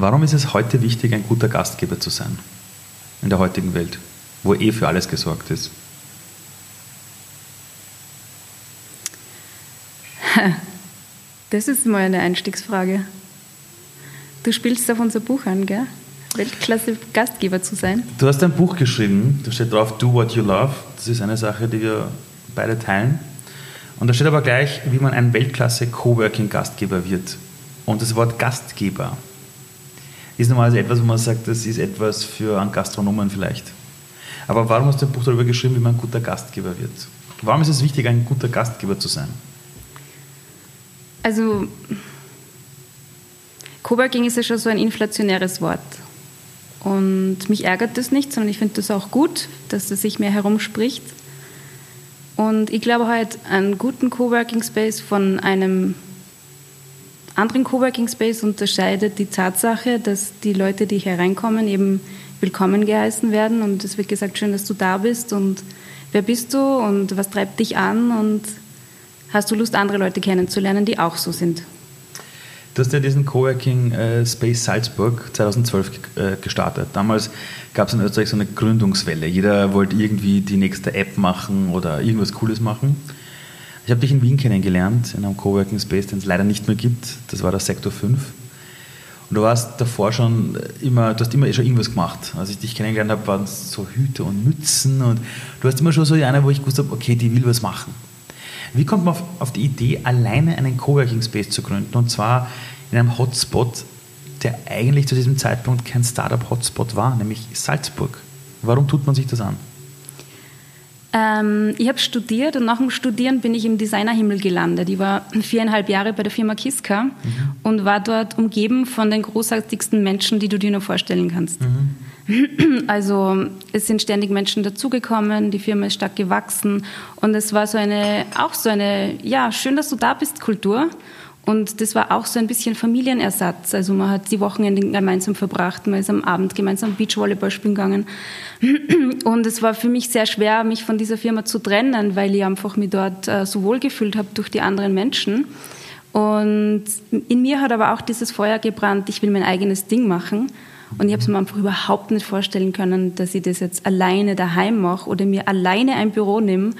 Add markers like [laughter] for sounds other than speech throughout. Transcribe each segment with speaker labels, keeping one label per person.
Speaker 1: Warum ist es heute wichtig, ein guter Gastgeber zu sein? In der heutigen Welt, wo eh für alles gesorgt ist. [laughs]
Speaker 2: Das ist mal eine Einstiegsfrage. Du spielst auf unser Buch an, gell? Weltklasse Gastgeber zu sein.
Speaker 1: Du hast ein Buch geschrieben, da steht drauf Do What You Love. Das ist eine Sache, die wir beide teilen. Und da steht aber gleich, wie man ein Weltklasse Coworking Gastgeber wird. Und das Wort Gastgeber ist normalerweise etwas, wo man sagt, das ist etwas für einen Gastronomen vielleicht. Aber warum hast du ein Buch darüber geschrieben, wie man ein guter Gastgeber wird? Warum ist es wichtig, ein guter Gastgeber zu sein?
Speaker 2: Also, Coworking ist ja schon so ein inflationäres Wort. Und mich ärgert das nicht, sondern ich finde das auch gut, dass es sich mehr herumspricht. Und ich glaube halt, einen guten Coworking Space von einem anderen Coworking Space unterscheidet die Tatsache, dass die Leute, die hier reinkommen, eben willkommen geheißen werden und es wird gesagt, schön, dass du da bist und wer bist du und was treibt dich an und hast du Lust, andere Leute kennenzulernen, die auch so sind.
Speaker 1: Du hast ja diesen Coworking äh, Space Salzburg 2012 äh, gestartet. Damals gab es in Österreich so eine Gründungswelle. Jeder wollte irgendwie die nächste App machen oder irgendwas Cooles machen. Ich habe dich in Wien kennengelernt, in einem Coworking Space, den es leider nicht mehr gibt. Das war der Sektor 5. Und du warst davor schon immer, du hast immer schon irgendwas gemacht. Als ich dich kennengelernt habe, waren es so Hüte und Mützen und du hast immer schon so eine, wo ich gewusst habe, okay, die will was machen. Wie kommt man auf, auf die Idee, alleine einen Coworking Space zu gründen? Und zwar in einem Hotspot, der eigentlich zu diesem Zeitpunkt kein Startup-Hotspot war, nämlich Salzburg. Warum tut man sich das an?
Speaker 2: Ähm, ich habe studiert und nach dem Studieren bin ich im Designerhimmel gelandet. Ich war viereinhalb Jahre bei der Firma Kiska mhm. und war dort umgeben von den großartigsten Menschen, die du dir nur vorstellen kannst. Mhm. [clears throat] Also es sind ständig Menschen dazugekommen, die Firma ist stark gewachsen und es war so eine, auch so eine, ja, schön, dass du da bist, Kultur. Und das war auch so ein bisschen Familienersatz. Also man hat die Wochenende gemeinsam verbracht, man ist am Abend gemeinsam Beachvolleyball spielen gegangen. [clears throat] Und es war für mich sehr schwer, mich von dieser Firma zu trennen, weil ich einfach mich dort äh, so wohl gefühlt habe durch die anderen Menschen. Und in mir hat aber auch dieses Feuer gebrannt, ich will mein eigenes Ding machen. Und ich habe es mir einfach überhaupt nicht vorstellen können, dass ich das jetzt alleine daheim mache oder mir alleine ein Büro nehme.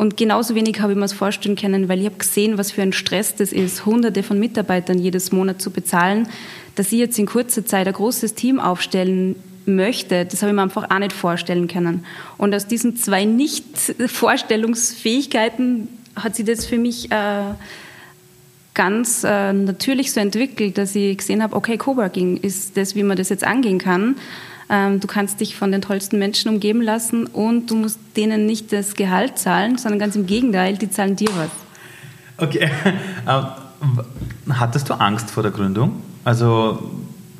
Speaker 2: Und genauso wenig habe ich mir das vorstellen können, weil ich habe gesehen, was für ein Stress das ist, hunderte von Mitarbeitern jedes Monat zu bezahlen, dass ich jetzt in kurzer Zeit ein großes Team aufstellen möchte, das habe ich mir einfach auch nicht vorstellen können. Und aus diesen zwei Nicht-Vorstellungsfähigkeiten hat sich das für mich äh, ganz äh, natürlich so entwickelt, dass ich gesehen habe, okay, Coworking ist das, wie man das jetzt angehen kann. Ähm, du kannst dich von den tollsten Menschen umgeben lassen und du musst denen nicht das Gehalt zahlen, sondern ganz im Gegenteil, die zahlen dir was.
Speaker 1: Okay. [laughs] Ähm, hattest du Angst vor der Gründung? Also,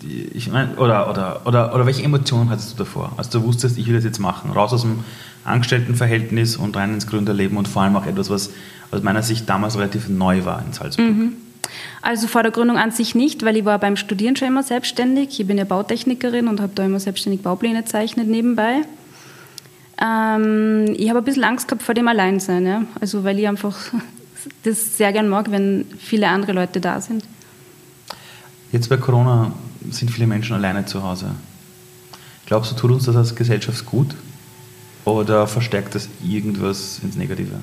Speaker 1: ich meine, oder, oder, oder, oder welche Emotionen hattest du davor? Als du wusstest, ich will das jetzt machen, raus aus dem Angestelltenverhältnis und rein ins Gründerleben und vor allem auch etwas, was aus meiner Sicht damals relativ neu war in Salzburg. Mhm.
Speaker 2: Also vor der Gründung an sich nicht, weil ich war beim Studieren schon immer selbstständig. Ich bin ja Bautechnikerin und habe da immer selbstständig Baupläne gezeichnet nebenbei. Ähm, ich habe ein bisschen Angst gehabt vor dem Alleinsein, ja? also weil ich einfach [laughs] das sehr gern mag, wenn viele andere Leute da sind.
Speaker 1: Jetzt bei Corona sind viele Menschen alleine zu Hause. Glaubst du, tut uns das als Gesellschaft gut oder verstärkt das irgendwas ins Negative?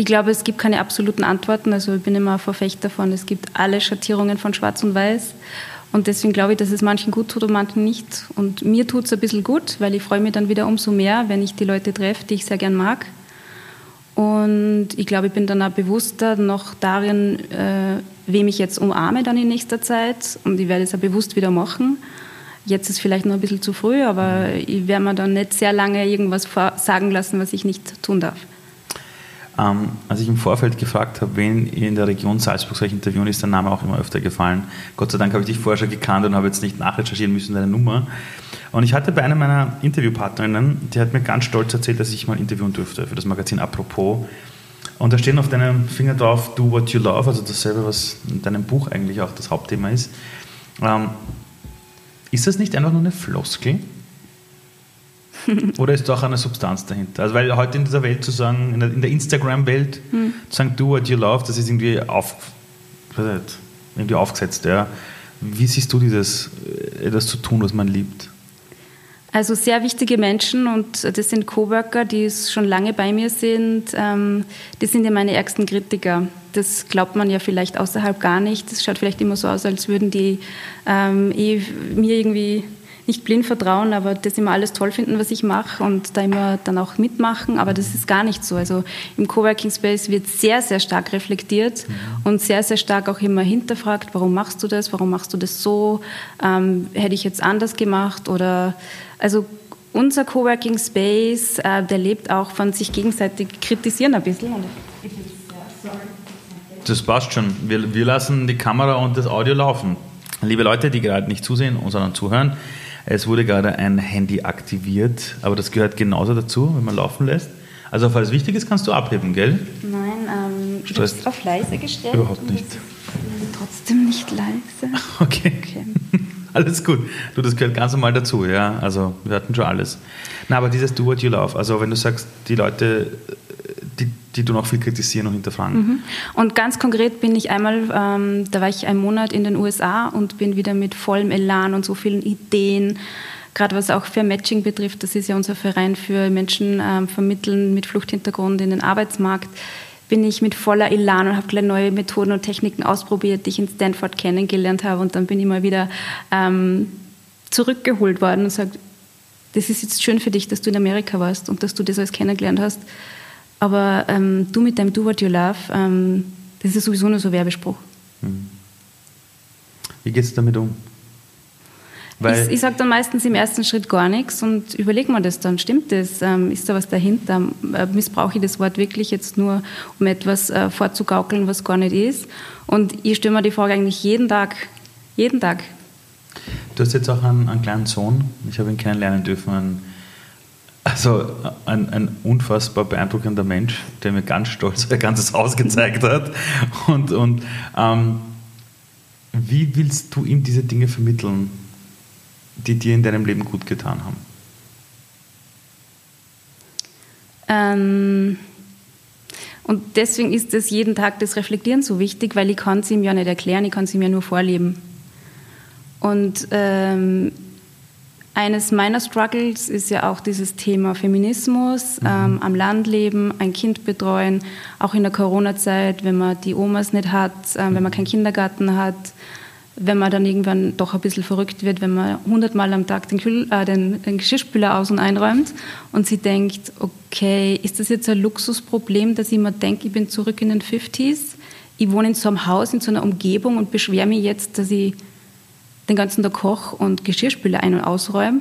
Speaker 2: Ich glaube, es gibt keine absoluten Antworten. Also ich bin immer ein Verfechter davon, es gibt alle Schattierungen von Schwarz und Weiß. Und deswegen glaube ich, dass es manchen gut tut und manchen nicht. Und mir tut es ein bisschen gut, weil ich freue mich dann wieder umso mehr, wenn ich die Leute treffe, die ich sehr gern mag. Und ich glaube, ich bin dann auch bewusster noch darin, äh, wem ich jetzt umarme dann in nächster Zeit. Und ich werde es auch bewusst wieder machen. Jetzt ist vielleicht noch ein bisschen zu früh, aber ich werde mir dann nicht sehr lange irgendwas sagen lassen, was ich nicht tun darf.
Speaker 1: Ähm, als ich im Vorfeld gefragt habe, wen in der Region Salzburg soll ich interviewen, ist der Name auch immer öfter gefallen. Gott sei Dank habe ich dich vorher schon gekannt und habe jetzt nicht nachrecherchieren müssen, deine Nummer. Und ich hatte bei einer meiner Interviewpartnerinnen, die hat mir ganz stolz erzählt, dass ich mal interviewen durfte für das Magazin Apropos. Und da stehen auf deinem Finger drauf, do what you love, also dasselbe, was in deinem Buch eigentlich auch das Hauptthema ist. Ähm, ist das nicht einfach nur eine Floskel? Oder ist da auch eine Substanz dahinter? Also, weil heute in dieser Welt zu sagen, in der, der Instagram-Welt, hm. zu sagen, do what you love, das ist irgendwie, auf, nicht, irgendwie aufgesetzt. Ja. Wie siehst du dieses, äh, etwas zu tun, was man liebt?
Speaker 2: Also sehr wichtige Menschen und das sind Coworker, die schon lange bei mir sind. Ähm, die sind ja meine ärgsten Kritiker. Das glaubt man ja vielleicht außerhalb gar nicht. Das schaut vielleicht immer so aus, als würden die ähm, eh mir irgendwie nicht blind vertrauen, aber das immer alles toll finden, was ich mache und da immer dann auch mitmachen. Aber das ist gar nicht so. Also im Coworking Space wird sehr, sehr stark reflektiert mhm. und sehr, sehr stark auch immer hinterfragt, warum machst du das, warum machst du das so, ähm, hätte ich jetzt anders gemacht oder also unser Coworking Space, äh, der lebt auch von sich gegenseitig kritisieren ein bisschen.
Speaker 1: Das passt schon. Wir, wir lassen die Kamera und das Audio laufen. Liebe Leute, die gerade nicht zusehen, sondern zuhören, es wurde gerade ein Handy aktiviert, aber das gehört genauso dazu, wenn man laufen lässt. Also falls wichtig ist, kannst du abheben, gell?
Speaker 2: Nein, ähm, du hast auf leise gestellt.
Speaker 1: Überhaupt nicht.
Speaker 2: Trotzdem nicht leise. [laughs]
Speaker 1: Okay. okay. [laughs] alles gut. Du, das gehört ganz normal dazu, ja. Also wir hatten schon alles. Na, aber dieses Do What You Love, also wenn du sagst, die Leute, die, du noch viel kritisieren und hinterfragen. Mhm.
Speaker 2: Und ganz konkret bin ich einmal, ähm, da war ich einen Monat in den USA und bin wieder mit vollem Elan und so vielen Ideen gerade was auch für Matching betrifft, das ist ja unser Verein für Menschen ähm, vermitteln mit Fluchthintergrund in den Arbeitsmarkt bin ich mit voller Elan und habe gleich neue Methoden und Techniken ausprobiert, die ich in Stanford kennengelernt habe. Und dann bin ich mal wieder ähm, zurückgeholt worden und sage, das ist jetzt schön für dich, dass du in Amerika warst und dass du das alles kennengelernt hast. Aber ähm, du mit deinem Do What You Love, ähm, das ist sowieso nur so Werbespruch. Hm.
Speaker 1: Wie gehst du damit um?
Speaker 2: Weil ich, ich sage dann meistens im ersten Schritt gar nichts und überlege mir das dann. Stimmt das? Ähm, ist da was dahinter? Äh, missbrauche ich das Wort wirklich jetzt nur, um etwas äh, vorzugaukeln, was gar nicht ist? Und ich stelle mir die Frage eigentlich jeden Tag. Jeden Tag.
Speaker 1: Du hast jetzt auch einen, einen kleinen Sohn. Ich habe ihn kennenlernen dürfen. Also ein, ein, unfassbar beeindruckender Mensch, der mir ganz stolz sein ganzes Haus gezeigt hat. Und, und ähm, wie willst du ihm diese Dinge vermitteln? die dir in deinem Leben gut getan haben?
Speaker 2: Ähm, und deswegen ist es jeden Tag das Reflektieren so wichtig, weil ich kann es ihm ja nicht erklären, ich kann es ihm ja nur vorleben. Und ähm, eines meiner Struggles ist ja auch dieses Thema Feminismus, mhm. ähm, am Land leben, ein Kind betreuen, auch in der Corona-Zeit, wenn man die Omas nicht hat, äh, wenn man keinen Kindergarten hat, wenn man dann irgendwann doch ein bisschen verrückt wird, wenn man hundertmal am Tag den, Kühl, äh, den, den, Geschirrspüler aus- und einräumt und sie denkt, okay, ist das jetzt ein Luxusproblem, dass ich mir denke, ich bin zurück in den 50s, ich wohne in so einem Haus, in so einer Umgebung und beschwere mich jetzt, dass ich den ganzen Tag Koch und Geschirrspüler ein- und ausräume?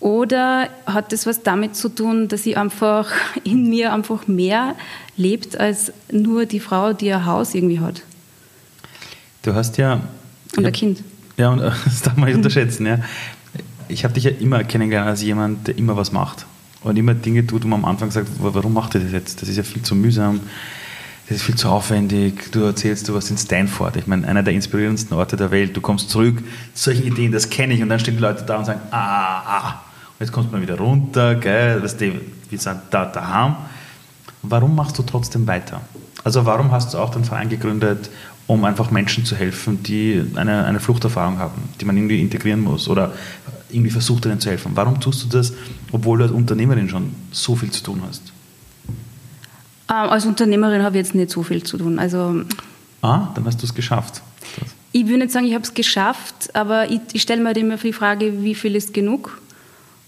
Speaker 2: Oder hat das was damit zu tun, dass ich einfach [laughs] in mir einfach mehr lebt als nur die Frau, die ein Haus irgendwie hat?
Speaker 1: Du hast ja
Speaker 2: und ein Kind.
Speaker 1: Ja, und [laughs] das darf man nicht [laughs] unterschätzen. Ja. Ich habe dich ja immer kennengelernt als jemand, der immer was macht. Und immer Dinge tut, wo man am Anfang sagt, warum macht ihr das jetzt? Das ist ja viel zu mühsam, das ist viel zu aufwendig. Du erzählst, du warst in Stanford. Ich meine, einer der inspirierendsten Orte der Welt. Du kommst zurück, solche Ideen, das kenne ich. Und dann stehen die Leute da und sagen, ah, ah. Und jetzt kommst du mal wieder runter, gell, weißt du, wir sind da daheim. Warum machst du trotzdem weiter? Also warum hast du auch den Verein gegründet um einfach Menschen zu helfen, die eine, eine Fluchterfahrung haben, die man irgendwie integrieren muss oder irgendwie versucht, ihnen zu helfen. Warum tust du das, obwohl du als Unternehmerin schon so viel zu tun hast?
Speaker 2: Ähm, als Unternehmerin habe ich jetzt nicht so viel zu tun. Also,
Speaker 1: ah, dann hast du es geschafft.
Speaker 2: Das. Ich würde nicht sagen, ich habe es geschafft, aber ich, ich stelle mir halt immer die Frage, wie viel ist genug?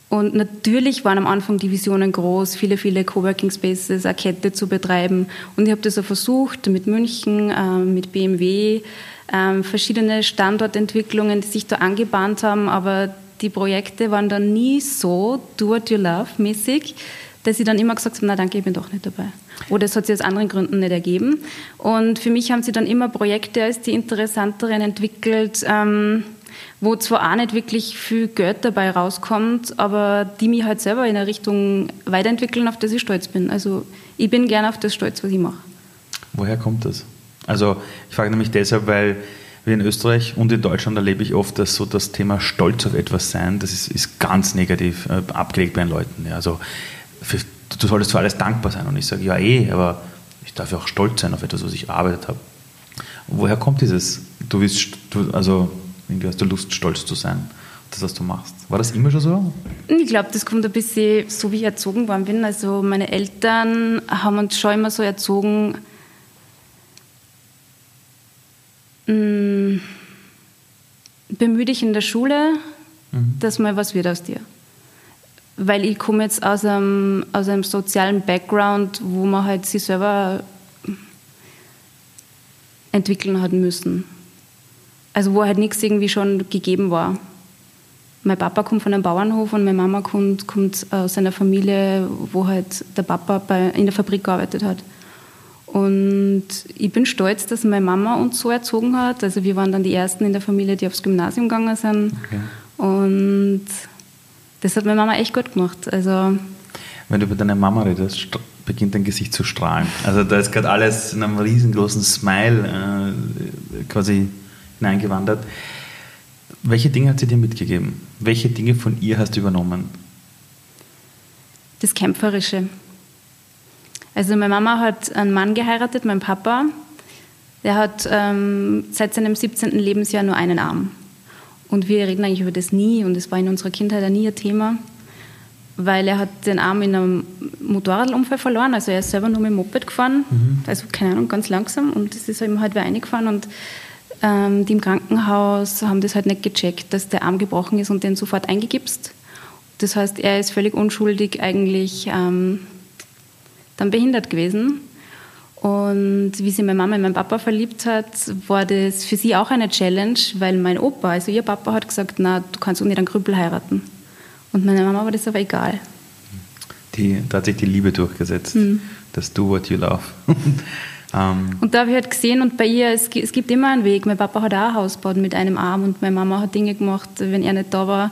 Speaker 2: Und natürlich waren am Anfang die Visionen groß, viele, viele Coworking Spaces, eine Kette zu betreiben. Und ich habe das auch versucht mit München, äh, mit BMW, äh, verschiedene Standortentwicklungen, die sich da angebahnt haben, aber die Projekte waren dann nie so do-what-you-love-mäßig, dass ich dann immer gesagt habe, na danke, ich bin doch nicht dabei. Oder es hat sich aus anderen Gründen nicht ergeben. Und für mich haben sie dann immer Projekte als die interessanteren entwickelt, ähm, wo zwar auch nicht wirklich viel Geld dabei rauskommt, aber die mich halt selber in eine Richtung weiterentwickeln, auf das ich stolz bin. Also ich bin gerne auf das stolz, was ich mache.
Speaker 1: Woher kommt das? Also ich frage nämlich deshalb, weil wir in Österreich und in Deutschland erlebe ich oft, dass so das Thema Stolz auf etwas sein, das ist, ist ganz negativ äh, abgelegt bei den Leuten. Ja, also für, du solltest für alles dankbar sein und ich sage, ja eh, aber ich darf ja auch stolz sein auf etwas, was ich erarbeitet habe. Woher kommt dieses? Du willst, du, also irgendwie hast du Lust, stolz zu sein das, was du machst. War das immer schon so?
Speaker 2: Ich glaube, das kommt ein bisschen so, wie ich erzogen worden bin. Also meine Eltern haben uns schon immer so erzogen, mm, bemühe dich in der Schule, mhm. dass mal was wird aus dir. Weil ich komme jetzt aus einem, aus einem sozialen Background, wo man halt sich selber entwickeln hat müssen. Also wo halt nichts irgendwie schon gegeben war. Mein Papa kommt von einem Bauernhof und meine Mama kommt, kommt aus einer Familie, wo halt der Papa bei, in der Fabrik gearbeitet hat. Und ich bin stolz, dass meine Mama uns so erzogen hat. Also wir waren dann die Ersten in der Familie, die aufs Gymnasium gegangen sind. Okay. Und das hat meine Mama echt gut gemacht. Also
Speaker 1: Wenn du über deine Mama redest, beginnt dein Gesicht zu strahlen. Also da ist gerade alles in einem riesengroßen Smile äh, quasi hineingewandert. Welche Dinge hat sie dir mitgegeben? Welche Dinge von ihr hast du übernommen?
Speaker 2: Das Kämpferische. Also meine Mama hat einen Mann geheiratet, mein Papa. Der hat ähm, seit seinem 17. Lebensjahr nur einen Arm. Und wir reden eigentlich über das nie und es war in unserer Kindheit auch nie ein Thema, weil er hat den Arm in einem Motorradunfall verloren. Also er ist selber nur mit dem Moped gefahren, mhm. also keine Ahnung, ganz langsam und es ist ihm halt wieder eingefahren und ähm, die im Krankenhaus haben das halt nicht gecheckt, dass der Arm gebrochen ist und den sofort eingegipst. Das heißt, er ist völlig unschuldig eigentlich ähm, dann behindert gewesen. Und wie sie meine Mama in meinen Papa verliebt hat, war das für sie auch eine Challenge, weil mein Opa, also ihr Papa, hat gesagt, na, du kannst auch nicht einen Krüppel heiraten. Und meiner Mama war das aber egal.
Speaker 1: Die, da hat sich die Liebe durchgesetzt. Hm. Das Do What You Love. [laughs]
Speaker 2: Ähm, und da habe ich halt gesehen, und bei ihr, es, es gibt immer einen Weg. Mein Papa hat auch ein Haus gebaut mit einem Arm und meine Mama hat Dinge gemacht, wenn er nicht da war.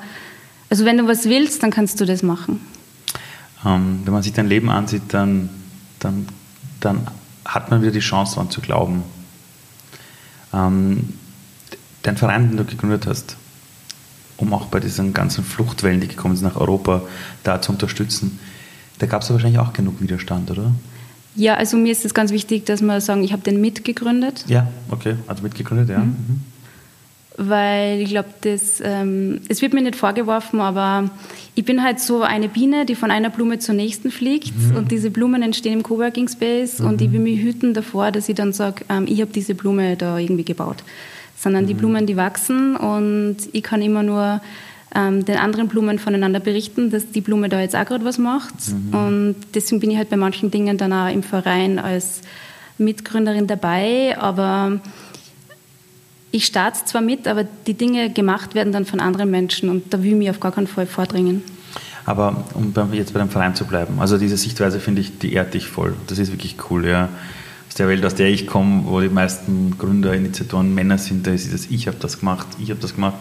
Speaker 2: Also wenn du was willst, dann kannst du das machen.
Speaker 1: Ähm, wenn man sich dein Leben ansieht, dann, dann, dann hat man wieder die Chance daran zu glauben. Ähm, dein Verein, den du gegründet hast, um auch bei diesen ganzen Fluchtwellen, die gekommen sind nach Europa, da zu unterstützen, da gab es wahrscheinlich auch genug Widerstand, oder?
Speaker 2: Ja, also mir ist es ganz wichtig, dass wir sagen, ich habe den mitgegründet.
Speaker 1: Ja, okay, also mitgegründet, ja. Mhm. Mhm.
Speaker 2: Weil ich glaube, das, ähm, es wird mir nicht vorgeworfen, aber ich bin halt so eine Biene, die von einer Blume zur nächsten fliegt mhm. und diese Blumen entstehen im Coworking Space und ich will mich hüten davor, dass ich dann sage, ähm, ich habe diese Blume da irgendwie gebaut. Sondern die mhm. Blumen, die wachsen und ich kann immer nur ähm, den anderen Blumen voneinander berichten, dass die Blume da jetzt auch gerade was macht. Mhm. Und deswegen bin ich halt bei manchen Dingen dann auch im Verein als Mitgründerin dabei, aber ich starte zwar mit, aber die Dinge gemacht werden dann von anderen Menschen und da will ich mich auf gar keinen Fall vordringen.
Speaker 1: Aber um jetzt bei dem Verein zu bleiben, also diese Sichtweise finde ich, die ehrt dich voll. Das ist wirklich cool, ja. Aus der Welt, aus der ich komme, wo die meisten Gründer, Initiatoren Männer sind, da ist es, ich habe das gemacht, ich habe das gemacht.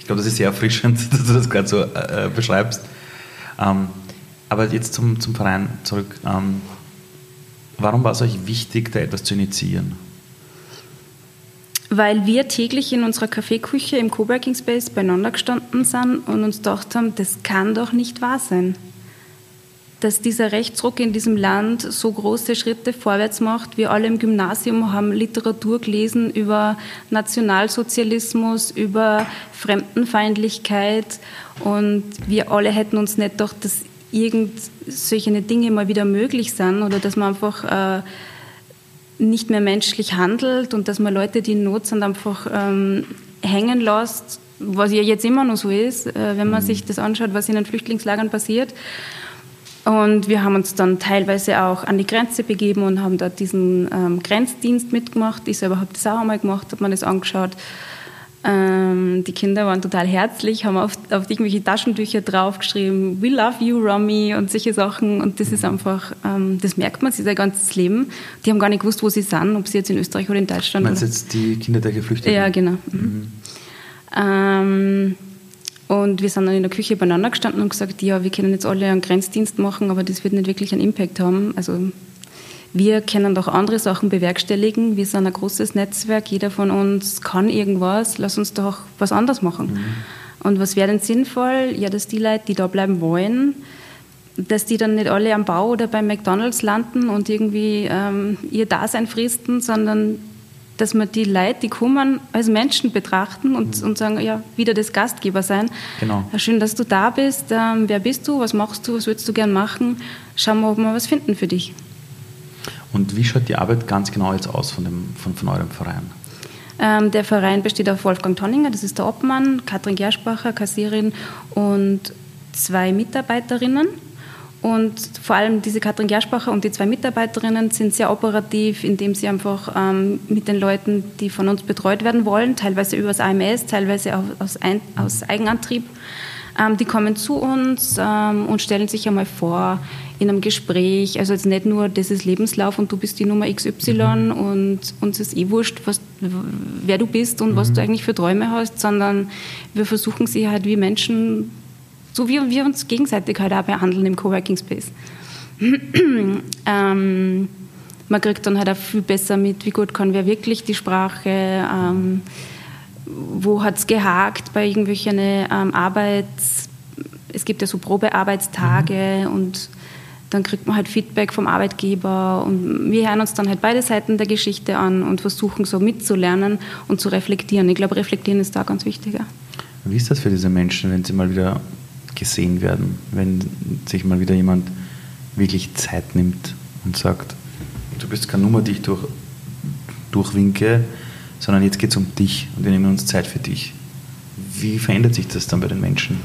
Speaker 1: Ich glaube, das ist sehr erfrischend, [laughs] dass du das gerade so äh, beschreibst. Ähm, aber jetzt zum, zum Verein zurück. Ähm, warum war es euch wichtig, da etwas zu initiieren?
Speaker 2: Weil wir täglich in unserer Kaffeeküche im Coworking Space beieinander gestanden sind und uns gedacht haben, das kann doch nicht wahr sein dass dieser Rechtsruck in diesem Land so große Schritte vorwärts macht. Wir alle im Gymnasium haben Literatur gelesen über Nationalsozialismus, über Fremdenfeindlichkeit und wir alle hätten uns nicht gedacht, dass irgend solche Dinge mal wieder möglich sind oder dass man einfach äh, nicht mehr menschlich handelt und dass man Leute, die in Not sind, einfach ähm, hängen lässt, was ja jetzt immer noch so ist, äh, wenn man mhm. sich das anschaut, was in den Flüchtlingslagern passiert. Und wir haben uns dann teilweise auch an die Grenze begeben und haben dort diesen ähm, Grenzdienst mitgemacht. Ich selber habe das auch einmal gemacht, habe mir das angeschaut. Ähm, die Kinder waren total herzlich, haben auf, auf irgendwelche Taschentücher draufgeschrieben, We love you, Romy und solche Sachen. Und das ist einfach, ähm, das merkt man, sie ist ein ganzes Leben. Die haben gar nicht gewusst, wo sie sind, ob sie jetzt in Österreich oder in Deutschland
Speaker 1: sind. Meinst du jetzt die Kinder der Geflüchteten?
Speaker 2: Ja, genau. Mhm. Mhm. Ähm, und wir sind dann in der Küche beieinander gestanden und gesagt, ja, wir können jetzt alle einen Grenzdienst machen, aber das wird nicht wirklich einen Impact haben. Also wir können doch andere Sachen bewerkstelligen. Wir sind ein großes Netzwerk, jeder von uns kann irgendwas. Lass uns doch was anderes machen. Mhm. Und was wäre denn sinnvoll? Ja, dass die Leute, die da bleiben wollen, dass die dann nicht alle am Bau oder beim McDonalds landen und irgendwie ähm, ihr Dasein fristen, sondern dass man die Leute, die kommen, als Menschen betrachten und, mhm. und sagen, ja, wieder das Gastgeber sein.
Speaker 1: Genau.
Speaker 2: Schön, dass du da bist. Ähm, wer bist du? Was machst du? Was würdest du gern machen? Schauen wir, ob wir was finden für dich.
Speaker 1: Und wie schaut die Arbeit ganz genau jetzt aus von, dem, von, von eurem Verein?
Speaker 2: Ähm, der Verein besteht auf Wolfgang Tonninger, das ist der Obmann, Katrin Gerspacher, Kassierin und zwei Mitarbeiterinnen. Und vor allem diese Katrin Gerspacher und die zwei Mitarbeiterinnen sind sehr operativ, indem sie einfach ähm, mit den Leuten, die von uns betreut werden wollen, teilweise über das AMS, teilweise aus, Ein aus Eigenantrieb, ähm, die kommen zu uns ähm, und stellen sich einmal vor in einem Gespräch. Also jetzt nicht nur, das ist Lebenslauf und du bist die Nummer XY mhm. und uns ist eh wurscht, was, wer du bist und mhm. was du eigentlich für Träume hast, sondern wir versuchen sie halt wie Menschen so wie wir uns gegenseitig halt auch behandeln im Coworking Space. [clears throat] ähm, man kriegt dann halt auch viel besser mit, wie gut kann wer wirklich die Sprache, ähm, wo hat es gehakt bei irgendwelchen ähm, Arbeits... Es gibt ja so Probearbeitstage mhm. und dann kriegt man halt Feedback vom Arbeitgeber und wir hören uns dann halt beide Seiten der Geschichte an und versuchen so mitzulernen und zu reflektieren. Ich glaube, reflektieren ist da ganz wichtiger.
Speaker 1: Wie ist das für diese Menschen, wenn sie mal wieder gesehen werden, wenn sich mal wieder jemand wirklich Zeit nimmt und sagt, du bist keine Nummer, die ich durch, durchwinke, sondern jetzt geht es um dich und wir nehmen uns Zeit für dich. Wie verändert sich das dann bei den Menschen,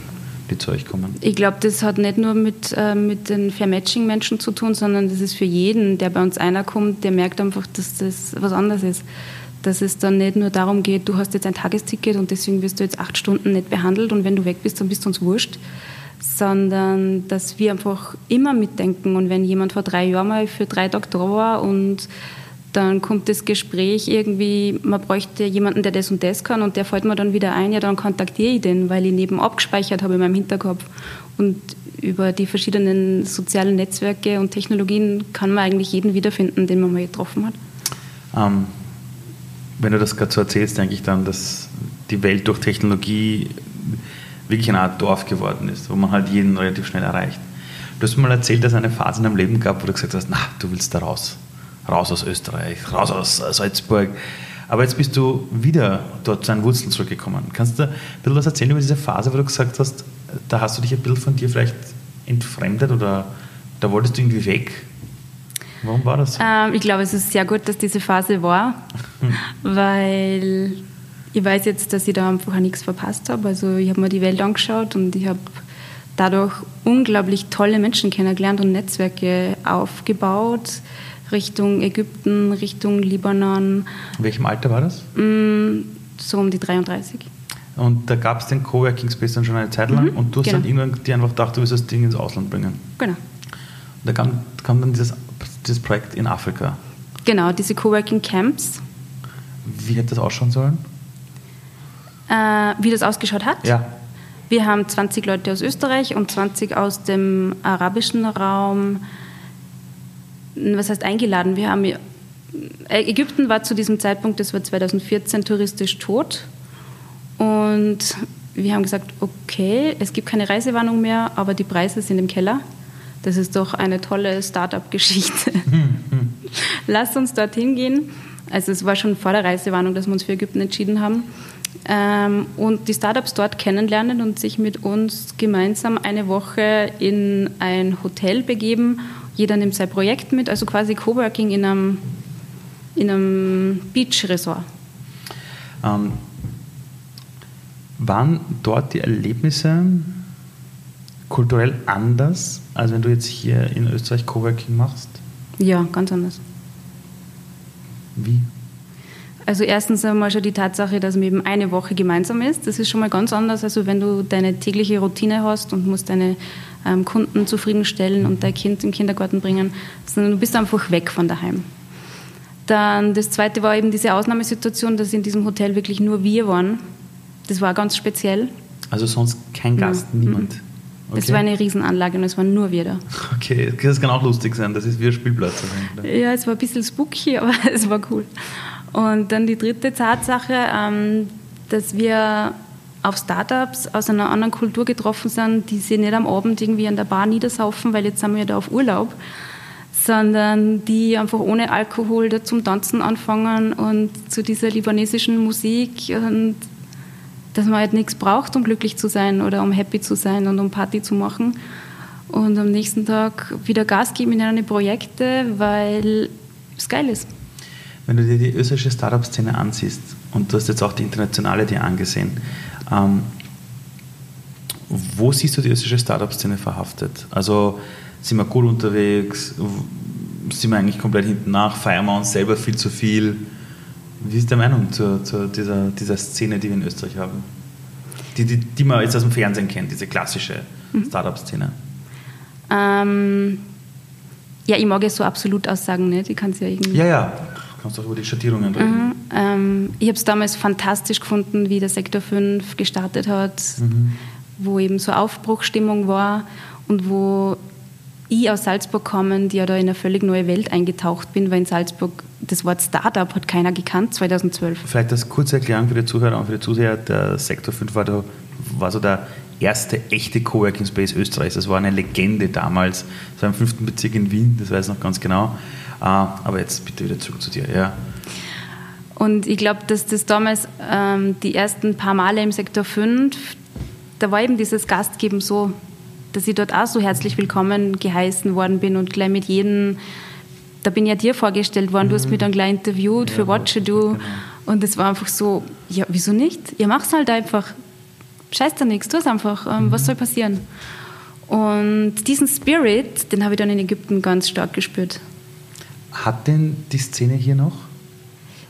Speaker 1: die zu euch kommen?
Speaker 2: Ich glaube, das hat nicht nur mit, äh, mit den Fair Matching-Menschen zu tun, sondern das ist für jeden, der bei uns einer kommt, der merkt einfach, dass das was anderes ist. Dass es dann nicht nur darum geht, du hast jetzt ein Tagesticket und deswegen wirst du jetzt acht Stunden nicht behandelt und wenn du weg bist, dann bist du uns wurscht, sondern dass wir einfach immer mitdenken. Und wenn jemand vor drei Jahren mal für drei Tage da war und dann kommt das Gespräch irgendwie, man bräuchte jemanden, der das und das kann und der fällt mir dann wieder ein, ja, dann kontaktiere ich den, weil ich neben abgespeichert habe in meinem Hinterkopf. Und über die verschiedenen sozialen Netzwerke und Technologien kann man eigentlich jeden wiederfinden, den man mal getroffen hat.
Speaker 1: Ähm, wenn du das gerade so erzählst, denke ich dann, dass die Welt durch Technologie wirklich eine Art Dorf geworden ist, wo man halt jeden relativ schnell erreicht. Du hast mir mal erzählt, dass es eine Phase in deinem Leben gab, wo du gesagt hast, na, du willst da raus. Raus aus Österreich, raus aus Salzburg. Aber jetzt bist du wieder dort zu deinen Wurzeln zurückgekommen. Kannst du ein bisschen was erzählen über diese Phase, wo du gesagt hast, da hast du dich ein bisschen von dir vielleicht entfremdet oder da wolltest du irgendwie weg? Warum war das
Speaker 2: so? Ähm, ich glaube, es ist sehr gut, dass diese Phase war, [laughs] weil ich weiß jetzt, dass ich da einfach nichts verpasst habe. Also ich habe mir die Welt angeschaut und ich habe dadurch unglaublich tolle Menschen kennengelernt und Netzwerke aufgebaut. Richtung Ägypten, Richtung Libanon.
Speaker 1: In welchem Alter war das?
Speaker 2: Mm, so um die 33.
Speaker 1: Und da gab es den Coworking Space dann schon eine Zeit lang mhm, und du hast genau. dann irgendwann dir einfach gedacht, du willst das Ding ins Ausland bringen.
Speaker 2: Genau. Und
Speaker 1: da kam, kam dann dieses, dieses Projekt in Afrika.
Speaker 2: Genau, diese Coworking Camps.
Speaker 1: Wie hätte das ausschauen sollen?
Speaker 2: äh, wie das ausgeschaut hat.
Speaker 1: Ja.
Speaker 2: Wir haben 20 Leute aus Österreich und 20 aus dem arabischen Raum. Was heißt eingeladen? Wir haben äh, Ägypten war zu diesem Zeitpunkt, das war 2014, touristisch tot. Und wir haben gesagt, okay, es gibt keine Reisewarnung mehr, aber die Preise sind im Keller. Das ist doch eine tolle Start-up-Geschichte. [laughs] Lasst uns dorthin gehen. Also es war schon vor der Reisewarnung, dass wir uns für Ägypten entschieden haben ähm, und die Startups dort kennenlernen und sich mit uns gemeinsam eine Woche in ein Hotel begeben. Jeder nimmt sein Projekt mit, also quasi Coworking in einem, in einem Beach-Resort.
Speaker 1: Ähm, waren dort die Erlebnisse kulturell anders, als wenn du jetzt hier in Österreich Coworking machst?
Speaker 2: Ja, ganz anders.
Speaker 1: Wie?
Speaker 2: Also erstens einmal schon die Tatsache, dass man eben eine Woche gemeinsam ist. Das ist schon mal ganz anders, also wenn du deine tägliche Routine hast und musst deine ähm, Kunden zufriedenstellen und dein Kind im Kindergarten bringen, sondern du bist einfach weg von daheim. Dann das zweite war eben diese Ausnahmesituation, dass in diesem Hotel wirklich nur wir waren. Das war ganz speziell.
Speaker 1: Also sonst kein Gast, ja. niemand.
Speaker 2: Okay. Das war eine Riesenanlage und es waren nur wir da.
Speaker 1: Okay, das kann auch lustig sein. Das ist wie ein Spielplatz.
Speaker 2: Ja, es war ein bisschen spooky, [laughs] aber es war cool. Und dann die dritte Tatsache, ähm, dass wir auf Startups aus einer anderen Kultur getroffen sind, die sich nicht am Abend irgendwie an der Bar niedersaufen, weil jetzt sind wir ja da auf Urlaub, sondern die einfach ohne Alkohol da zum Tanzen anfangen und zu dieser libanesischen Musik und dass man halt nichts braucht, um glücklich zu sein oder um happy zu sein und um Party zu machen. Und am nächsten Tag wieder Gas geben in eine Projekte, weil es geil ist.
Speaker 1: Wenn du dir die österreichische Startup-Szene ansiehst und du hast jetzt auch die internationale dir angesehen, ähm, wo siehst du die österreichische Startup-Szene verhaftet? Also sind wir gut unterwegs? Sind wir eigentlich komplett hinten nach? Feiern wir uns selber viel zu viel? Wie ist deine Meinung zu, zu dieser, dieser Szene, die wir in Österreich haben? Die, die, die man jetzt aus dem Fernsehen kennt, diese klassische mhm. Startup-Szene.
Speaker 2: Ähm, ja, ich mag ja so absolut Aussagen nicht. Ich kann es ja irgendwie.
Speaker 1: Ja, ja. Du kannst auch über die Schattierungen reden. Mhm,
Speaker 2: ähm, ich habe es damals fantastisch gefunden, wie der Sektor 5 gestartet hat, mhm. wo eben so Aufbruchstimmung war und wo ich aus Salzburg kommen, die ja da in eine völlig neue Welt eingetaucht bin, weil in Salzburg das Wort Startup hat keiner gekannt 2012.
Speaker 1: Vielleicht das kurze Erklären für die Zuhörer und für die Zuseher. Der Sektor 5 war, da, war so der erste echte Coworking Space Österreichs. Das war eine Legende damals. Das war im fünften Bezirk in Wien, das weiß ich noch ganz genau. Ah, aber jetzt bitte wieder zurück zu dir. Ja.
Speaker 2: Und ich glaube, dass das damals ähm, die ersten paar Male im Sektor 5, da war eben dieses Gastgeben so, dass ich dort auch so herzlich willkommen geheißen worden bin und gleich mit jedem, da bin ich ja dir vorgestellt worden, mhm. du hast mhm. mich dann gleich interviewt ja, für Watch Do genau. und es war einfach so, ja, wieso nicht? Ihr macht es halt einfach. Scheiß da nichts, tu es einfach. Ähm, mhm. Was soll passieren? Und diesen Spirit, den habe ich dann in Ägypten ganz stark gespürt.
Speaker 1: Hat denn die Szene hier noch?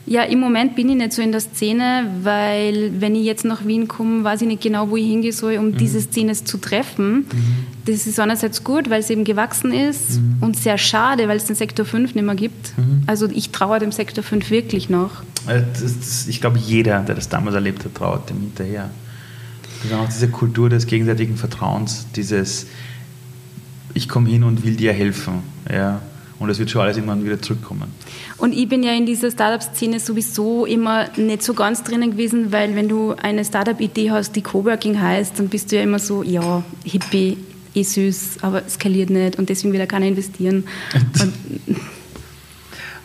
Speaker 2: Ja, im Moment bin ich nicht so in der Szene, weil wenn ich jetzt nach Wien komme, weiß ich nicht genau, wo ich hingehen soll, um mhm. diese Szene zu treffen. Mhm. Das ist einerseits gut, weil es eben gewachsen ist mhm. und sehr schade, weil es den Sektor 5 nicht mehr gibt. Mhm. Also ich traue dem Sektor 5 wirklich noch.
Speaker 1: Äh, ich glaube, jeder, der das damals erlebt hat, trauert dem hinterher. Das ist auch diese Kultur des gegenseitigen Vertrauens, dieses ich komme hin und will dir helfen. Ja. Und es wird schon alles irgendwann wieder zurückkommen.
Speaker 2: Und ich bin ja in dieser Startup-Szene sowieso immer nicht so ganz drinnen gewesen, weil wenn du eine Startup-Idee hast, die Coworking heißt, dann bist du ja immer so, ja, hippie, eh süß, aber es skaliert nicht und deswegen will ja keiner investieren. [laughs]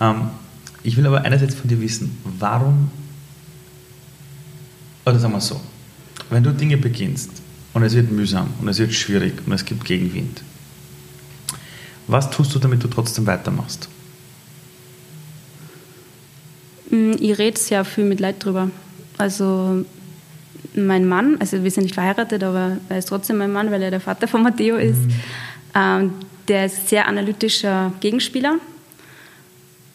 Speaker 1: ähm, ich will aber einerseits von dir wissen, warum, oder sagen wir so, wenn du Dinge beginnst und es wird mühsam und es wird schwierig und es gibt Gegenwind, was tust du, damit du trotzdem weitermachst?
Speaker 2: Mm, ich rede sehr viel mit Leuten drüber. Also mein Mann, also wir sind nicht verheiratet, aber er ist trotzdem mein Mann, weil er der Vater von Matteo ist. Mhm. Ähm, der ist sehr analytischer Gegenspieler.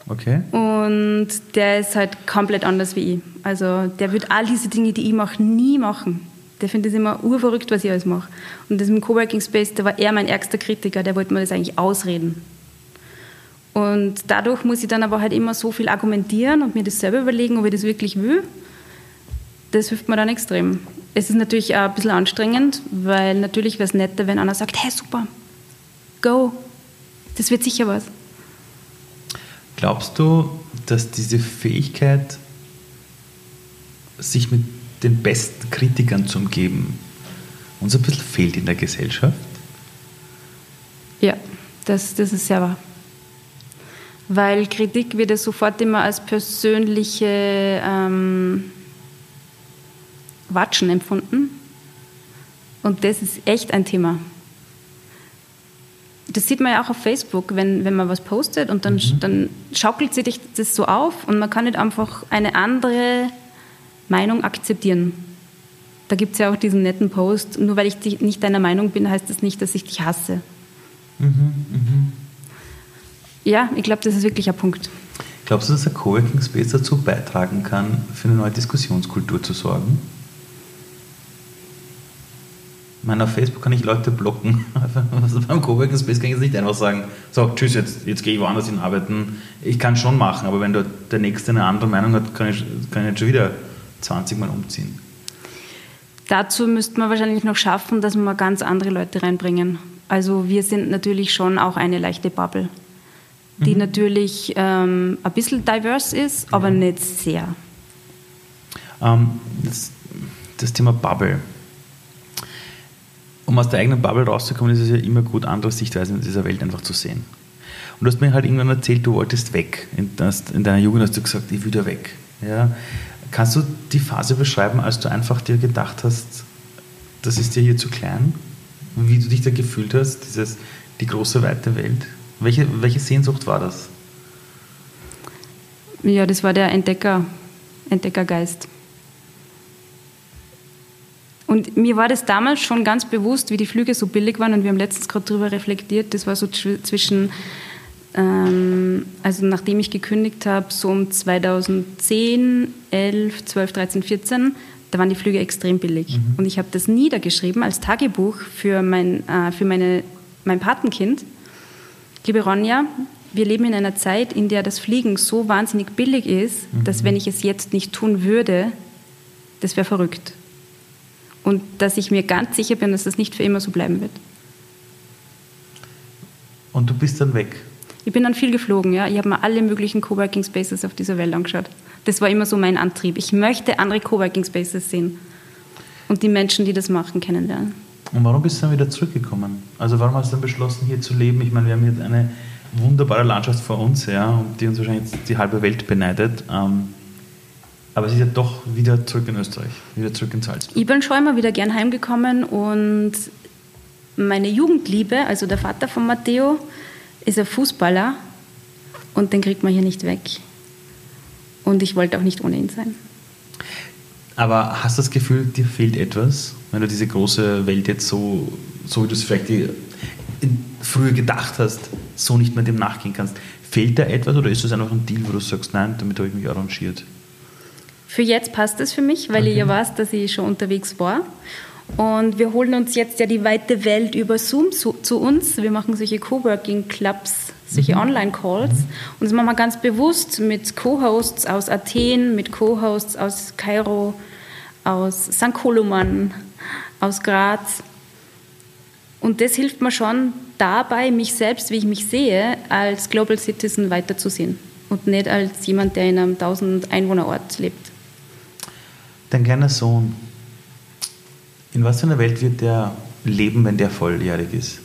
Speaker 1: Okay.
Speaker 2: Und der ist halt komplett anders wie ich. Also der wird all diese Dinge, die ich mache, nie machen. Der findet es immer urverrückt, was ich alles mache. Und das dem Coworking Space, da war er mein ärgster Kritiker, der wollte mir das eigentlich ausreden. Und dadurch muss ich dann aber halt immer so viel argumentieren und mir das selber überlegen, ob ich das wirklich will. Das hilft mir dann extrem. Es ist natürlich auch ein bisschen anstrengend, weil natürlich wäre es netter, wenn einer sagt, hey super, go, das wird sicher was.
Speaker 1: Glaubst du, dass diese Fähigkeit, sich mit den besten Kritikern zu umgeben, uns ein bisschen fehlt in der Gesellschaft?
Speaker 2: Ja, das, das ist sehr wahr. Weil Kritik wird ja sofort immer als persönliche ähm, Watschen empfunden. Und das ist echt ein Thema. Das sieht man ja auch auf Facebook, wenn, wenn man was postet und dann, mhm. dann schaukelt sich das so auf und man kann nicht einfach eine andere Meinung akzeptieren. Da gibt es ja auch diesen netten Post, nur weil ich nicht deiner Meinung bin, heißt das nicht, dass ich dich hasse. Mhm, mh. Ja, ich glaube, das ist wirklich ein Punkt.
Speaker 1: Glaubst du, dass der Coworking Space dazu beitragen kann, für eine neue Diskussionskultur zu sorgen? Ich meine, auf Facebook kann ich Leute blocken. [laughs] Also beim Coworking Space kann ich jetzt nicht einfach sagen, so, tschüss, jetzt, jetzt gehe ich woanders hin arbeiten. Ich kann schon machen, aber wenn der Nächste eine andere Meinung hat, kann ich, kann ich jetzt schon wieder 20 Mal umziehen.
Speaker 2: Dazu müsste man wahrscheinlich noch schaffen, dass wir ganz andere Leute reinbringen. Also wir sind natürlich schon auch eine leichte Bubble, die mhm. natürlich ähm, ein bisschen diverse ist, aber ja. nicht sehr.
Speaker 1: Ähm, das, das, Thema Bubble. Um aus der eigenen Bubble rauszukommen, ist es ja immer gut, andere Sichtweisen in dieser Welt einfach zu sehen. Und du hast mir halt irgendwann erzählt, du wolltest weg. In, in deiner Jugend hast du gesagt, ich will da weg. Ja? Kannst du die Phase beschreiben, als du einfach dir gedacht hast, das ist dir hier zu klein? Wie du dich da gefühlt hast, dieses, die große, weite Welt? Welche, welche Sehnsucht war das?
Speaker 2: Ja, das war der Entdecker, Entdeckergeist. Und mir war das damals schon ganz bewusst, wie die Flüge so billig waren und wir haben letztens gerade darüber reflektiert, das war so zwischen, ähm, also nachdem ich gekündigt habe, so um 2010, 11, 12, 13, 14, da waren die Flüge extrem billig. Mhm. Und ich habe das niedergeschrieben als Tagebuch für mein, äh, für meine, mein Patenkind. Liebe Ronja, wir leben in einer Zeit, in der das Fliegen so wahnsinnig billig ist, mhm. dass wenn ich es jetzt nicht tun würde, das wäre verrückt und dass ich mir ganz sicher bin, dass das nicht für immer so bleiben wird.
Speaker 1: Und du bist dann weg?
Speaker 2: Ich bin dann viel geflogen, ja. Ich habe mir alle möglichen Coworking Spaces auf dieser Welt angeschaut. Das war immer so mein Antrieb. Ich möchte andere Coworking Spaces sehen und die Menschen, die das machen, kennenlernen.
Speaker 1: Und warum bist du dann wieder zurückgekommen? Also warum hast du dann beschlossen, hier zu leben? Ich meine, wir haben hier eine wunderbare Landschaft vor uns, ja, die uns wahrscheinlich jetzt die halbe Welt beneidet. Ähm, aber sie ist ja doch wieder zurück in Österreich, wieder zurück in Salzburg.
Speaker 2: Ich bin schon immer wieder gern heimgekommen und meine Jugendliebe, also der Vater von Matteo, ist ein Fußballer und den kriegt man hier nicht weg. Und ich wollte auch nicht ohne ihn sein.
Speaker 1: Aber hast du das Gefühl, dir fehlt etwas, wenn du diese große Welt jetzt so, so wie du es vielleicht früher gedacht hast, so nicht mehr dem nachgehen kannst? Fehlt da etwas oder ist das einfach ein Deal, wo du sagst, nein, damit habe ich mich arrangiert?
Speaker 2: Für jetzt passt es für mich, weil okay. ich ja weiß, dass ich schon unterwegs war. Und wir holen uns jetzt ja die weite Welt über Zoom zu, zu uns. Wir machen solche Coworking-Clubs, solche mhm. Online-Calls. Mhm. Und das machen wir ganz bewusst mit Co-Hosts aus Athen, mit Co-Hosts aus Kairo, aus St. Koloman, aus Graz. Und das hilft mir schon dabei, mich selbst, wie ich mich sehe, als Global Citizen weiterzusehen und nicht als jemand, der in einem 1000 Einwohnerort lebt.
Speaker 1: Dein kleiner Sohn, in was für einer Welt wird der leben, wenn der volljährig ist?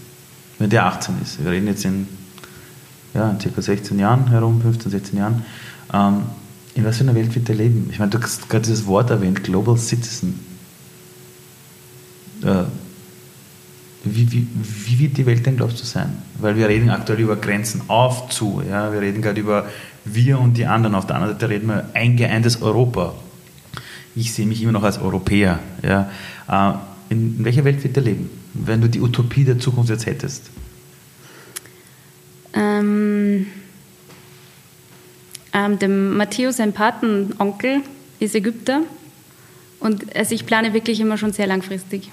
Speaker 1: Wenn der 18 ist? Wir reden jetzt in ja, circa 16 Jahren herum, 15, 16 Jahren. Ähm, in was für einer Welt wird der leben? Ich meine, du hast gerade dieses Wort erwähnt, Global Citizen. Äh, wie, wie, wie wird die Welt denn, glaubst du, sein? Weil wir reden aktuell über Grenzen auf, zu. Ja? Wir reden gerade über wir und die anderen. Auf der anderen Seite reden wir eingeeintes Europa ich sehe mich immer noch als Europäer. Ja. Äh, in, welcher Welt wird er leben, wenn du die Utopie der Zukunft jetzt hättest?
Speaker 2: Ähm, ähm, der Matteo, sein Patenonkel, ist Ägypter. Und also ich plane wirklich immer schon sehr langfristig.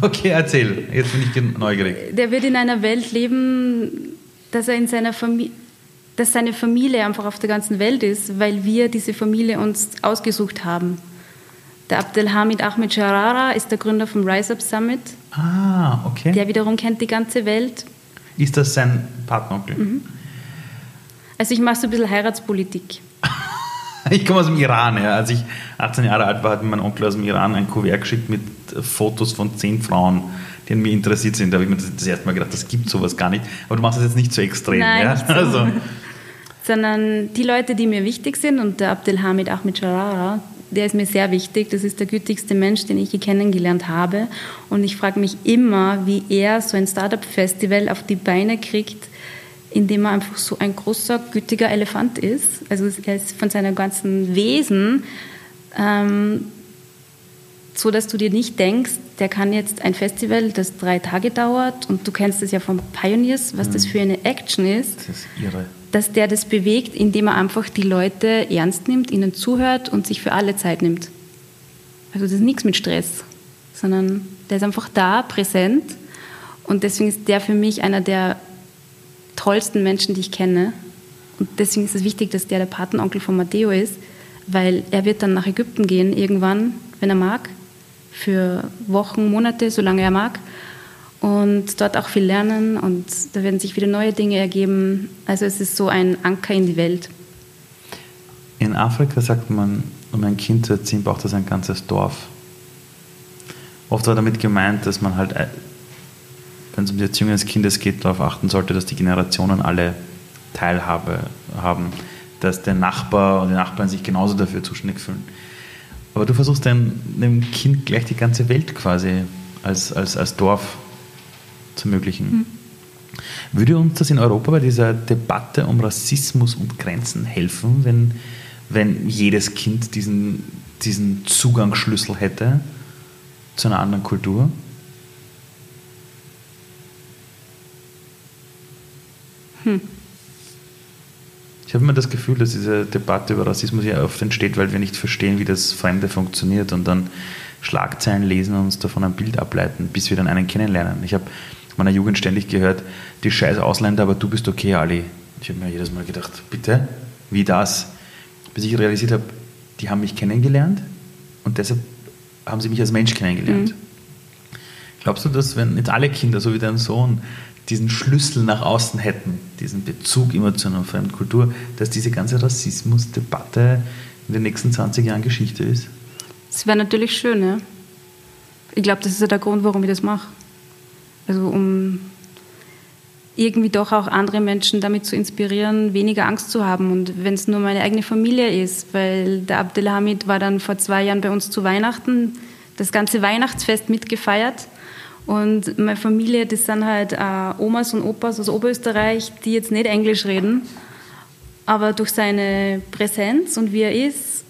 Speaker 1: Okay, erzähl. Jetzt bin ich neugierig.
Speaker 2: Der wird in einer Welt leben, dass er in seiner Familie dass seine Familie einfach auf der ganzen Welt ist, weil wir diese Familie uns ausgesucht haben. Der Abdelhamid Ahmed Sharara ist der Gründer vom Rise Up Summit.
Speaker 1: Ah, okay.
Speaker 2: Der wiederum kennt die ganze Welt.
Speaker 1: Ist das sein Partneronkel? Mhm.
Speaker 2: Also ich mache so ein bisschen Heiratspolitik. [laughs]
Speaker 1: ich komme aus dem Iran. Ja. Als ich 18 Jahre alt war, hat mir mein Onkel aus dem Iran ein Kuvert geschickt mit Fotos von zehn Frauen, die an mir interessiert sind. Da habe ich mir das, das erste Mal gedacht, das gibt sowas gar nicht. Aber du machst das jetzt nicht so extrem.
Speaker 2: Nein,
Speaker 1: ja?
Speaker 2: nicht so. [laughs] Also. Sondern die Leute, die mir wichtig sind, und der Abdelhamid Ahmed Sharara, der ist mir sehr wichtig. Das ist der gütigste Mensch, den ich je kennengelernt habe. Und ich frage mich immer, wie er so ein Startup-Festival auf die Beine kriegt, indem er einfach so ein großer, gütiger Elefant ist. Also er ist von seinem ganzen Wesen ähm, so, dass du dir nicht denkst, der kann jetzt ein Festival, das drei Tage dauert und du kennst es ja von Pioneers, was mhm. das für eine Action ist. Das ist irre dass der das bewegt, indem er einfach die Leute ernst nimmt, ihnen zuhört und sich für alle Zeit nimmt. Also das ist nichts mit Stress, sondern der ist einfach da, präsent. Und deswegen ist der für mich einer der tollsten Menschen, die ich kenne. Und deswegen ist es wichtig, dass der der Patenonkel von Matteo ist, weil er wird dann nach Ägypten gehen irgendwann, wenn er mag, für Wochen, Monate, solange er mag und dort auch viel lernen und da werden sich wieder neue Dinge ergeben. Also es ist so ein Anker in die Welt.
Speaker 1: In Afrika sagt man, um ein Kind zu erziehen, braucht es ein ganzes Dorf. Oft war damit gemeint, dass man halt, wenn es um die Erziehung eines Kindes geht, darauf achten sollte, dass die Generationen alle Teilhabe haben, dass der Nachbar und die Nachbarn sich genauso dafür zuständig fühlen. Aber du versuchst deinem, dem Kind gleich die ganze Welt quasi als, als, als Dorf zu ermöglichen. Mhm. Würde uns das in Europa bei dieser Debatte um Rassismus und Grenzen helfen, wenn, wenn jedes Kind diesen, diesen Zugangsschlüssel hätte zu einer anderen Kultur? Hm. Ich habe immer das Gefühl, dass diese Debatte über Rassismus ja oft entsteht, weil wir nicht verstehen, wie das Fremde funktioniert und dann Schlagzeilen lesen und uns davon ein Bild ableiten, bis wir dann einen kennenlernen. Ich habe meiner Jugend ständig gehört, die scheiß Ausländer, aber du bist okay, Ali. Ich habe mir jedes Mal gedacht, bitte? Wie das? Bis ich realisiert habe, die haben mich kennengelernt und deshalb haben sie mich als Mensch kennengelernt. Mhm. Glaubst du, dass wenn jetzt alle Kinder, so wie dein Sohn, diesen Schlüssel nach außen hätten, diesen Bezug immer zu einer fremden Kultur, dass diese ganze Rassismusdebatte in den nächsten 20 Jahren Geschichte ist?
Speaker 2: Das wäre natürlich schön, ja. Ich glaube, das ist ja der Grund, warum ich das mache. Also um irgendwie doch auch andere Menschen damit zu inspirieren, weniger Angst zu haben. Und wenn es nur meine eigene Familie ist, weil der Abdelhamid war dann vor zwei Jahren bei uns zu Weihnachten, das ganze Weihnachtsfest mitgefeiert. Und meine Familie, das sind halt äh, Omas und Opas aus Oberösterreich, die jetzt nicht Englisch reden, aber durch seine Präsenz und wie er ist,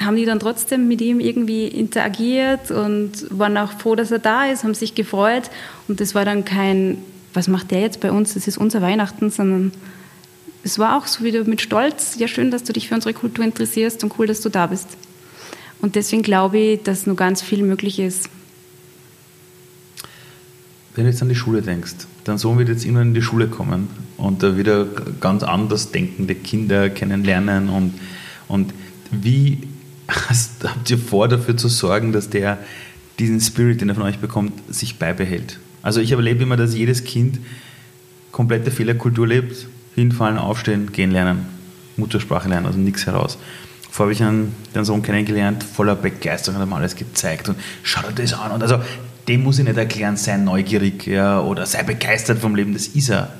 Speaker 2: haben die dann trotzdem mit ihm irgendwie interagiert und waren auch froh, dass er da ist, haben sich gefreut. Und das war dann kein, was macht der jetzt bei uns, das ist unser Weihnachten, sondern es war auch so wieder mit Stolz, ja schön, dass du dich für unsere Kultur interessierst und cool, dass du da bist. Und deswegen glaube ich, dass nur ganz viel möglich ist.
Speaker 1: Wenn du jetzt an die Schule denkst, dein Sohn wird jetzt irgendwann in die Schule kommen und da wieder ganz anders denkende Kinder kennenlernen und, und wie hast, habt ihr vor, dafür zu sorgen, dass der diesen Spirit, den er von euch bekommt, sich beibehält? Also ich erlebe immer, dass jedes Kind komplette Fehlerkultur lebt, hinfallen, aufstehen, gehen lernen, Muttersprache lernen, also nichts heraus. Vorher habe ich einen, den Sohn kennengelernt, voller Begeisterung, hat ihm alles gezeigt und schau dir das an. Und also dem muss ich nicht erklären, sei neugierig ja, oder sei begeistert vom Leben, das ist er.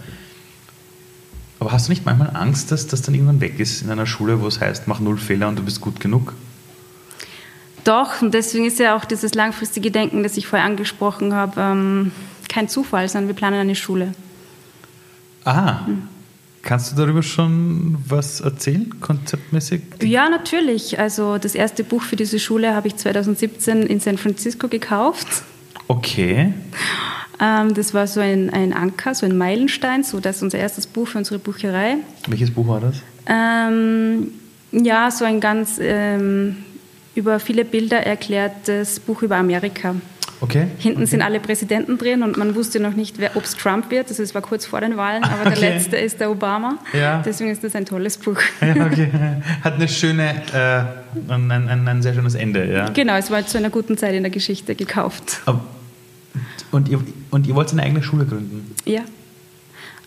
Speaker 1: Aber hast du nicht manchmal Angst, dass das dann irgendwann weg ist in einer Schule, wo es heißt, mach null Fehler und du bist gut genug?
Speaker 2: Doch, und deswegen ist ja auch dieses langfristige Denken, das ich vorher angesprochen habe, ähm, kein Zufall, sondern wir planen eine Schule.
Speaker 1: Ah, hm. Kannst du darüber schon was erzählen, konzeptmäßig?
Speaker 2: Ja, natürlich. Also das erste Buch für diese Schule habe ich 2017 in San Francisco gekauft.
Speaker 1: Okay.
Speaker 2: Ähm, das war so ein, ein Anker, so ein Meilenstein, so das ist unser erstes Buch für unsere Bucherei.
Speaker 1: Welches Buch war das?
Speaker 2: Ähm, ja, so ein ganz ähm, über viele Bilder erklärtes Buch über Amerika.
Speaker 1: Okay.
Speaker 2: Hinten
Speaker 1: okay.
Speaker 2: sind alle Präsidenten drin und man wusste noch nicht, ob es Trump wird. Also es war kurz vor den Wahlen, aber okay. der letzte ist der Obama. Ja. Deswegen ist das ein tolles Buch. [laughs]
Speaker 1: Ja, okay. Hat eine schöne, äh, ein, ein, ein, sehr schönes Ende. Ja.
Speaker 2: Genau, es war zu einer guten Zeit in der Geschichte gekauft.
Speaker 1: Und, ihr, und ihr wollt eine eigene Schule gründen?
Speaker 2: Ja.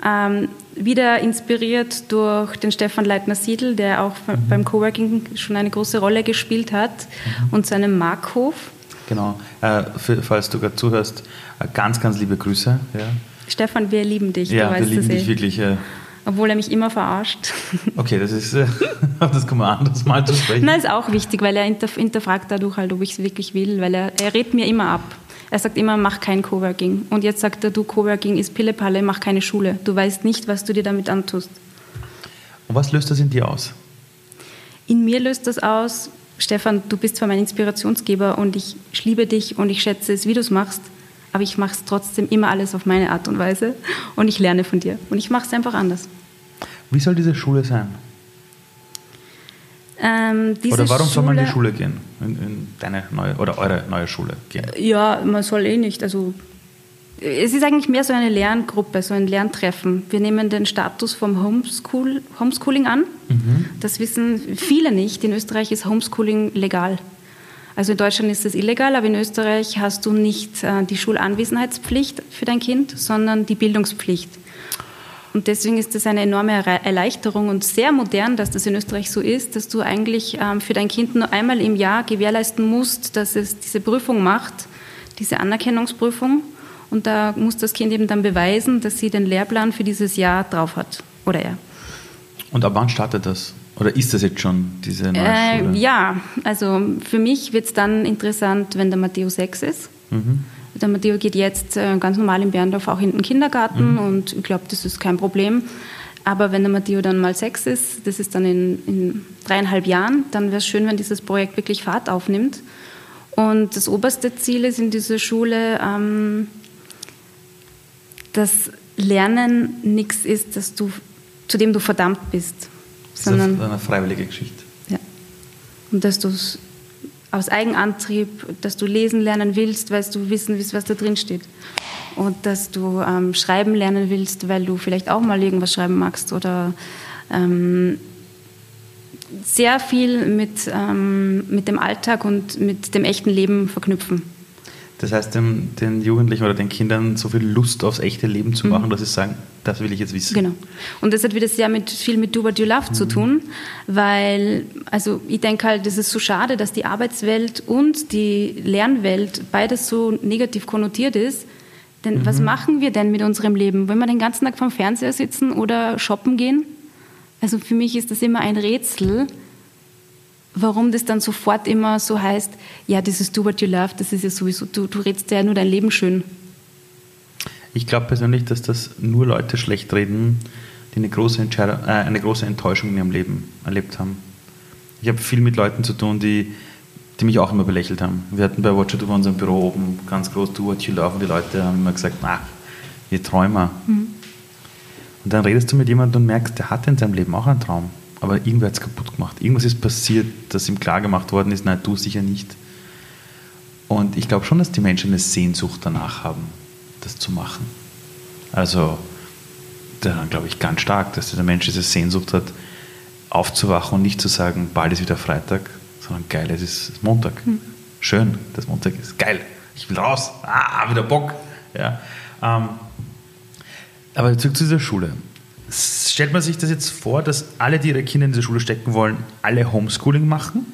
Speaker 2: Ähm, wieder inspiriert durch den Stefan Leitner-Siedl, der auch mhm. beim Coworking schon eine große Rolle gespielt hat, mhm. und seinem Markhof.
Speaker 1: Genau. Äh, für, falls du gerade zuhörst, äh, ganz, ganz liebe Grüße. Ja.
Speaker 2: Stefan, wir lieben dich.
Speaker 1: Ja, wir lieben dich eh. wirklich. Äh.
Speaker 2: Obwohl er mich immer verarscht. [laughs]
Speaker 1: Okay, das ist, äh, [laughs] das kann man anders mal zu sprechen.
Speaker 2: Nein, ist auch wichtig, weil er hinterfragt dadurch halt, ob ich es wirklich will, weil er, er redet mir immer ab. Er sagt immer, mach kein Coworking. Und jetzt sagt er, du, Coworking ist Pillepalle, mach keine Schule. Du weißt nicht, was du dir damit antust.
Speaker 1: Und was löst das in dir aus?
Speaker 2: In mir löst das aus, Stefan, du bist zwar mein Inspirationsgeber und ich liebe dich und ich schätze es, wie du es machst, aber ich mache es trotzdem immer alles auf meine Art und Weise und ich lerne von dir und ich mache es einfach anders.
Speaker 1: Wie soll diese Schule sein?
Speaker 2: Ähm,
Speaker 1: oder warum soll man in die Schule gehen? In, in, deine neue oder eure neue Schule gehen?
Speaker 2: Ja, man soll eh nicht. Also es ist eigentlich mehr so eine Lerngruppe, so ein Lerntreffen. Wir nehmen den Status vom Homeschool, Homeschooling an. Mhm. Das wissen viele nicht. In Österreich ist Homeschooling legal. Also in Deutschland ist es illegal, aber in Österreich hast du nicht äh, die Schulanwesenheitspflicht für dein Kind, sondern die Bildungspflicht. Und deswegen ist das eine enorme Erleichterung und sehr modern, dass das in Österreich so ist, dass du eigentlich ähm, für dein Kind nur einmal im Jahr gewährleisten musst, dass es diese Prüfung macht, diese Anerkennungsprüfung. Und da muss das Kind eben dann beweisen, dass sie den Lehrplan für dieses Jahr drauf hat. Oder ja.
Speaker 1: Und ab wann startet das? Oder ist das jetzt schon, diese neue
Speaker 2: Äh,
Speaker 1: Schule?
Speaker 2: ja, also für mich wird es dann interessant, wenn der Matteo 6 ist.
Speaker 1: Mhm.
Speaker 2: Der Matteo geht jetzt äh, ganz normal in Berndorf auch in den Kindergarten
Speaker 1: Mhm.
Speaker 2: und ich glaube, das ist kein Problem. Aber wenn der Matteo dann mal sechs ist, das ist dann in, in dreieinhalb Jahren, dann wäre es schön, wenn dieses Projekt wirklich Fahrt aufnimmt. Und das oberste Ziel ist in dieser Schule, ähm, dass Lernen nichts ist, dass du, zu dem du verdammt bist,
Speaker 1: Das ist
Speaker 2: sondern
Speaker 1: eine freiwillige Geschichte.
Speaker 2: ja. Und dass du es aus Eigenantrieb, dass du lesen lernen willst, weil du wissen willst, was da drin steht. Und dass du ähm, schreiben lernen willst, weil du vielleicht auch mal irgendwas schreiben magst oder ähm, sehr viel mit, ähm, mit dem Alltag und mit dem echten Leben verknüpfen.
Speaker 1: Das heißt, den, den Jugendlichen oder den Kindern so viel Lust aufs echte Leben zu machen, dass sie sagen, das will ich jetzt wissen.
Speaker 2: Mhm. Genau. Und das hat wieder sehr mit, viel mit Do What You Love zu tun, weil, also ich denke halt, es ist so schade, dass die Arbeitswelt und die Lernwelt beides so negativ konnotiert ist. Denn was machen wir denn mit unserem Leben? Wollen wir den ganzen Tag vorm Fernseher sitzen oder shoppen gehen? Also für mich ist das immer ein Rätsel, warum das dann sofort immer so heißt, ja, das ist Do What You Love, das ist ja sowieso, du, du redest ja nur dein Leben schön.
Speaker 1: Ich glaube persönlich, dass das nur Leute schlecht reden, die eine große, Entscheidung, äh, eine große Enttäuschung in ihrem Leben erlebt haben. Ich habe viel mit Leuten zu tun, die, die mich auch immer belächelt haben. Wir hatten bei Watcher bei unserem Büro oben ganz groß Do What You Love und die Leute haben immer gesagt, ach, ihr Träumer. Und dann redest du mit jemandem und merkst, der hatte in seinem Leben auch einen Traum, aber irgendwer hat es kaputt gemacht. Irgendwas ist passiert, das ihm klar gemacht worden ist, nein, du sicher nicht. Und ich glaube schon, dass die Menschen eine Sehnsucht danach haben, das zu machen. Also, daran glaube ich ganz stark, dass der Mensch diese Sehnsucht hat, aufzuwachen und nicht zu sagen, bald ist wieder Freitag, sondern geil, es ist Montag. Schön, dass Montag ist. Geil, ich will raus. Ah, wieder Bock. Ja. Ähm, aber zurück zu dieser Schule. Stellt man sich das jetzt vor, dass alle, die ihre Kinder in diese Schule stecken wollen, alle Homeschooling machen?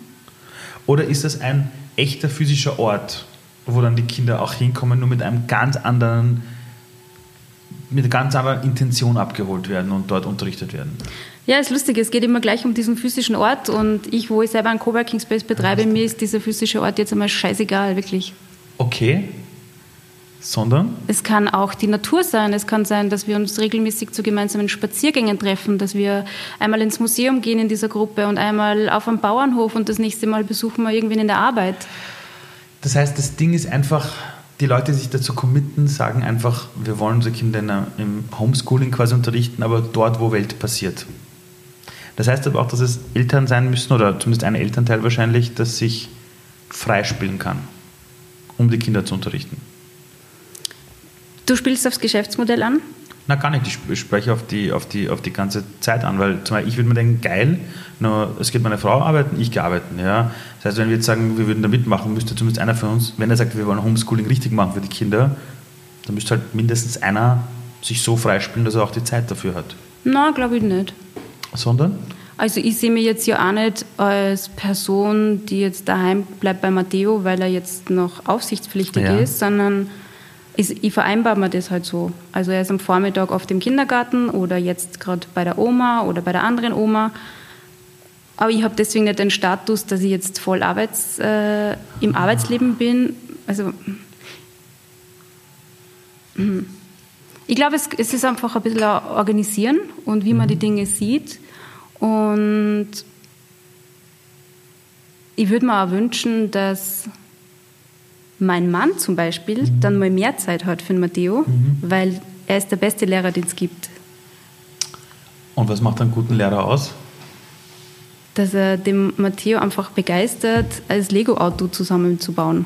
Speaker 1: Oder ist das ein echter physischer Ort, wo dann die Kinder auch hinkommen, nur mit einem ganz anderen, mit einer ganz anderen Intention abgeholt werden und dort unterrichtet werden?
Speaker 2: Ja, ist lustig. Es geht immer gleich um diesen physischen Ort und ich, wo ich selber einen Coworking Space betreibe, mir ist dieser physische Ort jetzt einmal scheißegal, wirklich.
Speaker 1: Okay. Sondern?
Speaker 2: Es kann auch die Natur sein. Es kann sein, dass wir uns regelmäßig zu gemeinsamen Spaziergängen treffen, dass wir einmal ins Museum gehen in dieser Gruppe und einmal auf einem Bauernhof und das nächste Mal besuchen wir irgendwen in der Arbeit.
Speaker 1: Das heißt, das Ding ist einfach, die Leute, die sich dazu committen, sagen einfach, wir wollen unsere Kinder in im Homeschooling quasi unterrichten, aber dort, wo Welt passiert. Das heißt aber auch, dass es Eltern sein müssen, oder zumindest ein Elternteil wahrscheinlich, das sich freispielen kann, um die Kinder zu unterrichten.
Speaker 2: Du spielst aufs Geschäftsmodell an?
Speaker 1: Na gar nicht, ich sp- ich spreche auf die, auf die, auf die ganze Zeit an, weil zum Beispiel ich würde mir denken, geil, nur es geht meine Frau arbeiten, ich gehe arbeiten. Ja? Das heißt, wenn wir jetzt sagen, wir würden da mitmachen, müsste zumindest einer von uns, wenn er sagt, wir wollen Homeschooling richtig machen für die Kinder, dann müsste halt mindestens einer sich so freispielen, dass er auch die Zeit dafür hat.
Speaker 2: Na, glaube ich nicht.
Speaker 1: Sondern?
Speaker 2: Also ich sehe mich jetzt ja auch nicht als Person, die jetzt daheim bleibt bei Matteo, weil er jetzt noch aufsichtspflichtig
Speaker 1: Ja.
Speaker 2: ist, sondern ich, ich vereinbare mir das halt so. Also er ist am Vormittag oft im Kindergarten oder jetzt gerade bei der Oma oder bei der anderen Oma. Aber ich habe deswegen nicht den Status, dass ich jetzt voll Arbeits, äh, im Arbeitsleben bin. Also mhm. ich glaube, es, es ist einfach ein bisschen ein Organisieren und wie man die Dinge sieht. Und ich würde mir auch wünschen, dass mein Mann zum Beispiel dann mal mehr Zeit hat für den Matteo, weil er ist der beste Lehrer, den es gibt.
Speaker 1: Und was macht einen guten Lehrer aus?
Speaker 2: Dass er dem Matteo einfach begeistert, als Lego-Auto zusammenzubauen.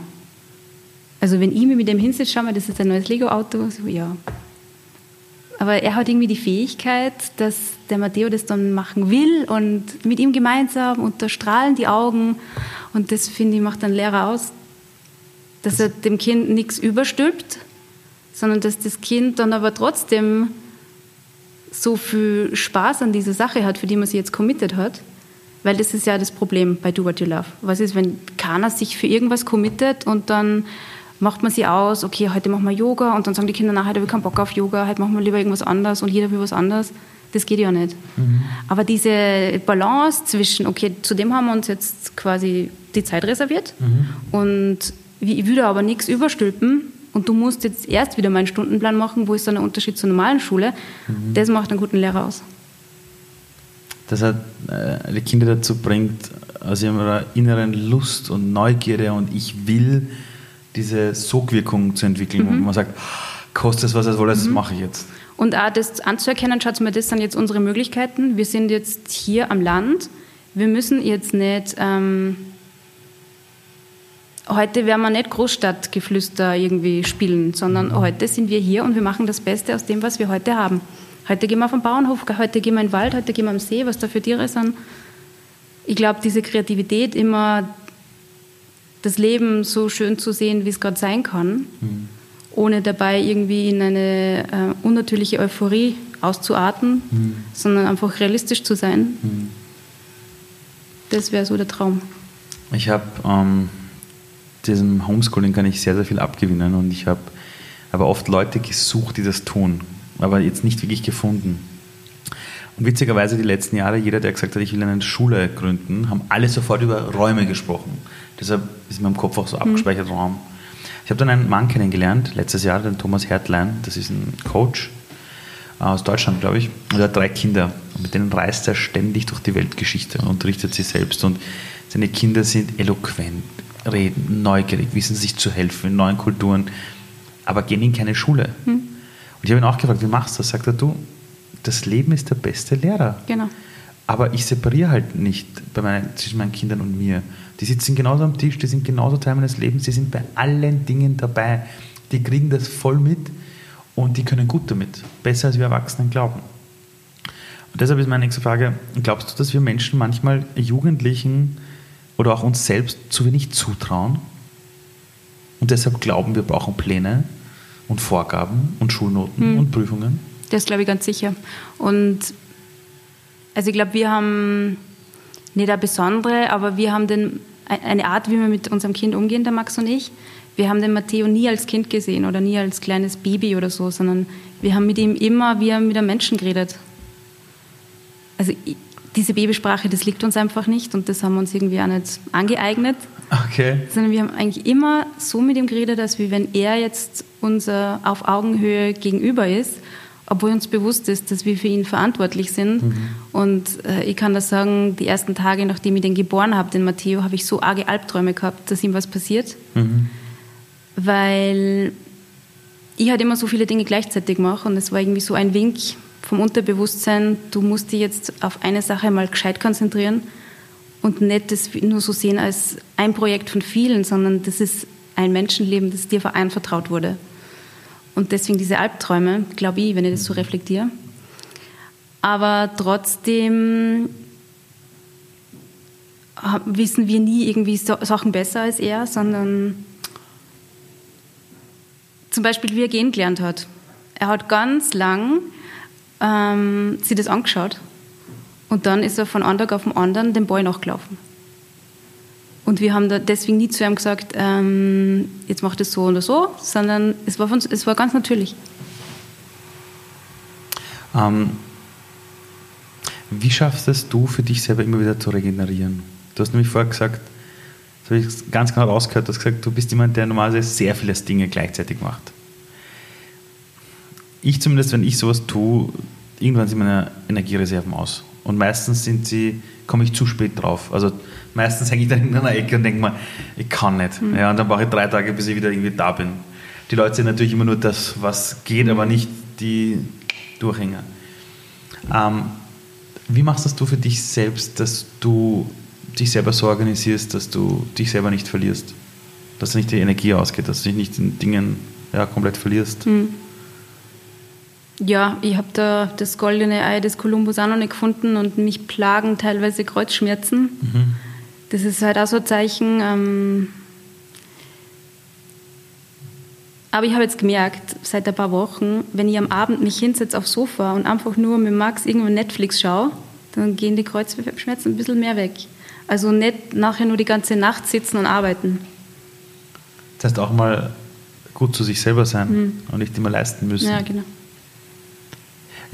Speaker 2: Also wenn ich mich mit dem hinsetze, schau mal, das ist ein neues Lego-Auto, so, ja. Aber er hat irgendwie die Fähigkeit, dass der Matteo das dann machen will und mit ihm gemeinsam und da strahlen die Augen und das, finde ich, macht einen Lehrer aus, dass er dem Kind nichts überstülpt, sondern dass das Kind dann aber trotzdem so viel Spaß an dieser Sache hat, für die man sich jetzt committed hat. Weil das ist ja das Problem bei Do What You Love. Was ist, wenn keiner sich für irgendwas committet und dann macht man sie aus, okay, heute machen wir Yoga und dann sagen die Kinder, na, heute habe ich keinen Bock auf Yoga, heute machen wir lieber irgendwas anderes und jeder will was anderes. Das geht ja nicht. Mhm. Aber diese Balance zwischen, okay, zudem haben wir uns jetzt quasi die Zeit reserviert mhm. und ich würde aber nichts überstülpen und du musst jetzt erst wieder meinen Stundenplan machen, wo ist dann der Unterschied zur normalen Schule, mhm. das macht einen guten Lehrer aus.
Speaker 1: Dass er äh, die Kinder dazu bringt, aus ihrer inneren Lust und Neugierde und ich will diese Sogwirkung zu entwickeln, mhm. wo man sagt, kostet es was es wolle, das mhm. mache ich jetzt.
Speaker 2: Und auch das anzuerkennen, schaut mal, das sind jetzt unsere Möglichkeiten. Wir sind jetzt hier am Land. Wir müssen jetzt nicht ähm, heute werden wir nicht Großstadtgeflüster irgendwie spielen, sondern mhm. heute sind wir hier und wir machen das Beste aus dem, was wir heute haben. Heute gehen wir auf den Bauernhof, heute gehen wir in den Wald, heute gehen wir am See, was da für Tiere sind. Ich glaube, diese Kreativität, immer das Leben so schön zu sehen, wie es gerade sein kann, mhm. ohne dabei irgendwie in eine äh, unnatürliche Euphorie auszuarten, mhm. sondern einfach realistisch zu sein. Mhm. Das wäre so der Traum.
Speaker 1: Ich habe ähm diesem Homeschooling kann ich sehr, sehr viel abgewinnen und ich habe aber oft Leute gesucht, die das tun, aber jetzt nicht wirklich gefunden. Und witzigerweise die letzten Jahre, jeder, der gesagt hat, ich will eine Schule gründen, haben alle sofort über Räume gesprochen. Deshalb ist in meinem Kopf auch so mhm. abgespeichert mhm. Raum. Ich habe dann einen Mann kennengelernt, letztes Jahr, den Thomas Hertlein, das ist ein Coach aus Deutschland, glaube ich, und er hat drei Kinder. Und mit denen reist er ständig durch die Weltgeschichte und unterrichtet sie selbst. Und seine Kinder sind eloquent, reden, neugierig, wissen sich zu helfen in neuen Kulturen, aber gehen in keine Schule. Hm. Und ich habe ihn auch gefragt, wie machst du das? Sagt er, du, das Leben ist der beste Lehrer.
Speaker 2: Genau.
Speaker 1: Aber ich separiere halt nicht meinen, zwischen meinen Kindern und mir. Die sitzen genauso am Tisch, die sind genauso Teil meines Lebens, die sind bei allen Dingen dabei. Die kriegen das voll mit und die können gut damit. Besser als wir Erwachsenen glauben. Und deshalb ist meine nächste Frage, glaubst du, dass wir Menschen manchmal Jugendlichen oder auch uns selbst zu wenig zutrauen und deshalb glauben, wir brauchen Pläne und Vorgaben und Schulnoten hm. und Prüfungen?
Speaker 2: Das glaube ich ganz sicher. Und also ich glaube, wir haben nicht eine besondere, aber wir haben den, eine Art, wie wir mit unserem Kind umgehen, der Max und ich. Wir haben den Matteo nie als Kind gesehen oder nie als kleines Baby oder so, sondern wir haben mit ihm immer wie mit einem Menschen geredet. Also diese Babysprache, das liegt uns einfach nicht und das haben wir uns irgendwie auch nicht angeeignet.
Speaker 1: Okay.
Speaker 2: Sondern wir haben eigentlich immer so mit ihm geredet, als wie wenn er jetzt unser auf Augenhöhe gegenüber ist, obwohl uns bewusst ist, dass wir für ihn verantwortlich sind. Mhm. Und äh, ich kann das sagen, die ersten Tage, nachdem ich den geboren habe, den Matteo, habe ich so arge Albträume gehabt, dass ihm was passiert. Mhm. Weil ich halt immer so viele Dinge gleichzeitig mache und es war irgendwie so ein Wink vom Unterbewusstsein, du musst dich jetzt auf eine Sache mal gescheit konzentrieren und nicht das nur so sehen als ein Projekt von vielen, sondern das ist ein Menschenleben, das dir anvertraut wurde. Und deswegen diese Albträume, glaube ich, wenn ich das so reflektiere. Aber trotzdem wissen wir nie irgendwie Sachen besser als er, sondern zum Beispiel, wie er gehen gelernt hat. Er hat ganz lang ähm, sich das angeschaut und dann ist er von einem Tag auf den anderen den Ball nachgelaufen. Und wir haben da deswegen nie zu ihm gesagt, ähm, jetzt macht es so oder so, sondern es war, von, es war ganz natürlich.
Speaker 1: Ähm, wie schaffst es du für dich selber immer wieder zu regenerieren? Du hast nämlich vorher gesagt, das habe ich ganz genau rausgehört, du hast gesagt, du bist jemand, der normalerweise sehr viele Dinge gleichzeitig macht ich zumindest, wenn ich sowas tue, irgendwann sind meine Energiereserven aus. Und meistens sind sie, komme ich zu spät drauf. Also meistens hänge ich dann in einer Ecke und denke mir, ich kann nicht. Mhm. Ja, und dann brauche ich drei Tage, bis ich wieder irgendwie da bin. Die Leute sehen natürlich immer nur das, was geht, aber nicht die Durchhänger. Ähm, wie machst das du für dich selbst, dass du dich selber so organisierst, dass du dich selber nicht verlierst? Dass nicht die Energie ausgeht, dass du dich nicht in Dingen ja, komplett verlierst? Mhm.
Speaker 2: Ja, ich habe da das goldene Ei des Kolumbus auch noch nicht gefunden und mich plagen teilweise Kreuzschmerzen. Mhm. Das ist halt auch so ein Zeichen. Ähm aber ich habe jetzt gemerkt, seit ein paar Wochen, wenn ich am Abend mich hinsetze aufs Sofa und einfach nur mit Max irgendwo Netflix schaue, dann gehen die Kreuzschmerzen ein bisschen mehr weg. Also nicht nachher nur die ganze Nacht sitzen und arbeiten.
Speaker 1: Das heißt auch mal gut zu sich selber sein mhm. und nicht immer leisten müssen.
Speaker 2: Ja, genau.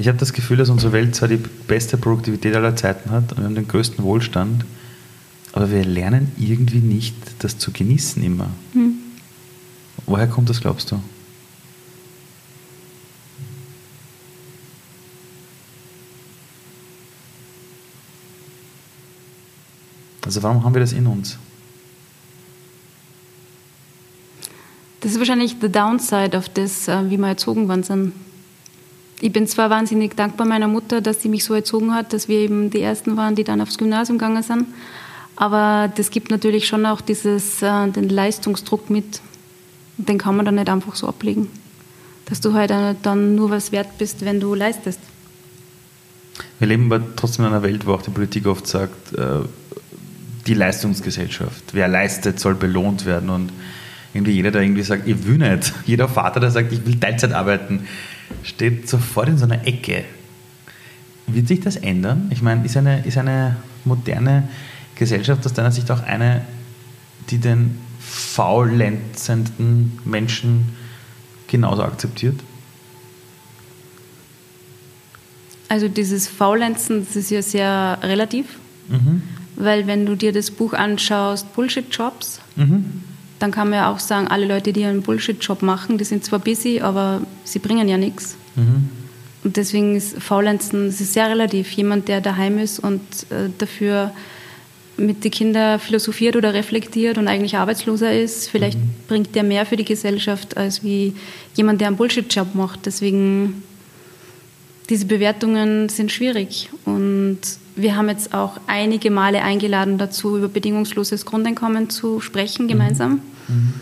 Speaker 1: Ich habe das Gefühl, dass unsere Welt zwar die beste Produktivität aller Zeiten hat und wir haben den größten Wohlstand, aber wir lernen irgendwie nicht, das zu genießen immer. Hm. Woher kommt das, glaubst du? Also warum haben wir das in uns?
Speaker 2: Das ist wahrscheinlich the downside of this, äh, wie wir erzogen worden sind. Ich bin zwar wahnsinnig dankbar meiner Mutter, dass sie mich so erzogen hat, dass wir eben die Ersten waren, die dann aufs Gymnasium gegangen sind. Aber das gibt natürlich schon auch dieses, äh, den Leistungsdruck mit. Den kann man dann nicht einfach so ablegen. Dass du halt dann nur was wert bist, wenn du leistest.
Speaker 1: Wir leben aber trotzdem in einer Welt, wo auch die Politik oft sagt, äh, die Leistungsgesellschaft. Wer leistet, soll belohnt werden. Und irgendwie jeder, der irgendwie sagt, ich will nicht, [laughs] jeder Vater, der sagt, ich will Teilzeit arbeiten, steht sofort in so einer Ecke. Wird sich das ändern? Ich meine, ist eine, ist eine moderne Gesellschaft aus deiner Sicht auch eine, die den faulenzenden Menschen genauso akzeptiert?
Speaker 2: Also dieses Faulenzen, das ist ja sehr relativ, mhm. weil wenn du dir das Buch anschaust, Bullshit-Jobs, mhm dann kann man ja auch sagen, alle Leute, die einen Bullshit-Job machen, die sind zwar busy, aber sie bringen ja nichts. Mhm. Und deswegen ist Faulenzen ist sehr relativ. Jemand, der daheim ist und äh, dafür mit den Kindern philosophiert oder reflektiert und eigentlich Arbeitsloser ist, vielleicht mhm. bringt der mehr für die Gesellschaft als wie jemand, der einen Bullshit-Job macht. Deswegen, diese Bewertungen sind schwierig. Und wir haben jetzt auch einige Male eingeladen dazu, über bedingungsloses Grundeinkommen zu sprechen gemeinsam. Mhm.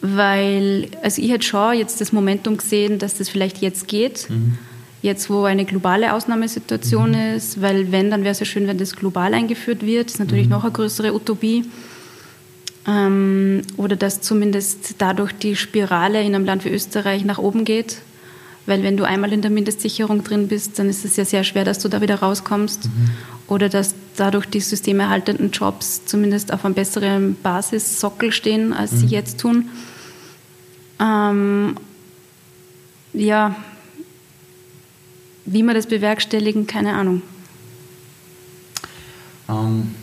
Speaker 2: Weil, also ich hätte schon jetzt das Momentum gesehen, dass das vielleicht jetzt geht. Mhm. Jetzt, wo eine globale Ausnahmesituation mhm. ist, weil wenn, dann wäre es ja schön, wenn das global eingeführt wird. Das ist natürlich mhm. noch eine größere Utopie. Ähm, oder dass zumindest dadurch die Spirale in einem Land wie Österreich nach oben geht weil wenn du einmal in der Mindestsicherung drin bist, dann ist es ja sehr schwer, dass du da wieder rauskommst. Mhm. Oder dass dadurch die systemerhaltenden Jobs zumindest auf einem besseren Basissockel stehen, als mhm. sie jetzt tun. Ähm, ja, wie wir das bewerkstelligen, keine Ahnung.
Speaker 1: Ähm,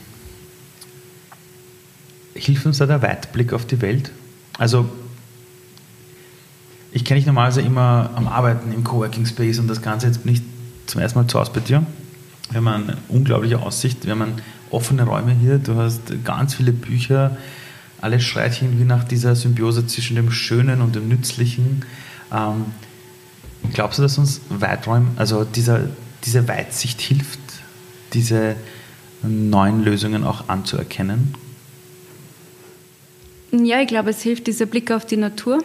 Speaker 1: hilft uns da der Weitblick auf die Welt? Also ich kenne dich normalerweise immer am Arbeiten im Coworking Space und das Ganze jetzt nicht zum ersten Mal zu Hause bei dir. Wir haben eine unglaubliche Aussicht, wir haben offene Räume hier, du hast ganz viele Bücher, alles schreit irgendwie nach dieser Symbiose zwischen dem Schönen und dem Nützlichen. Ähm, glaubst du, dass uns Weiträume, also dieser, diese Weitsicht hilft, diese neuen Lösungen auch anzuerkennen?
Speaker 2: Ja, ich glaube, es hilft dieser Blick auf die Natur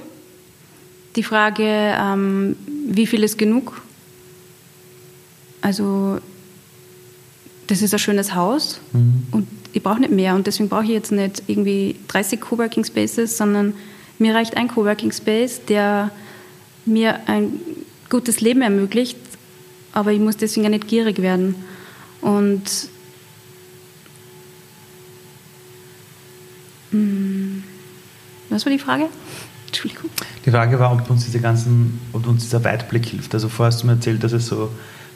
Speaker 2: die Frage, ähm, wie viel ist genug? Also, das ist ein schönes Haus mhm. und ich brauche nicht mehr und deswegen brauche ich jetzt nicht irgendwie 30 Coworking Spaces, sondern mir reicht ein Coworking Space, der mir ein gutes Leben ermöglicht, aber ich muss deswegen ja nicht gierig werden. Und mh, hm, was war die Frage? [laughs]
Speaker 1: Entschuldigung. Die Frage war, ob uns, diese ganzen, ob uns dieser Weitblick hilft. Also vorher hast du mir erzählt, dass es so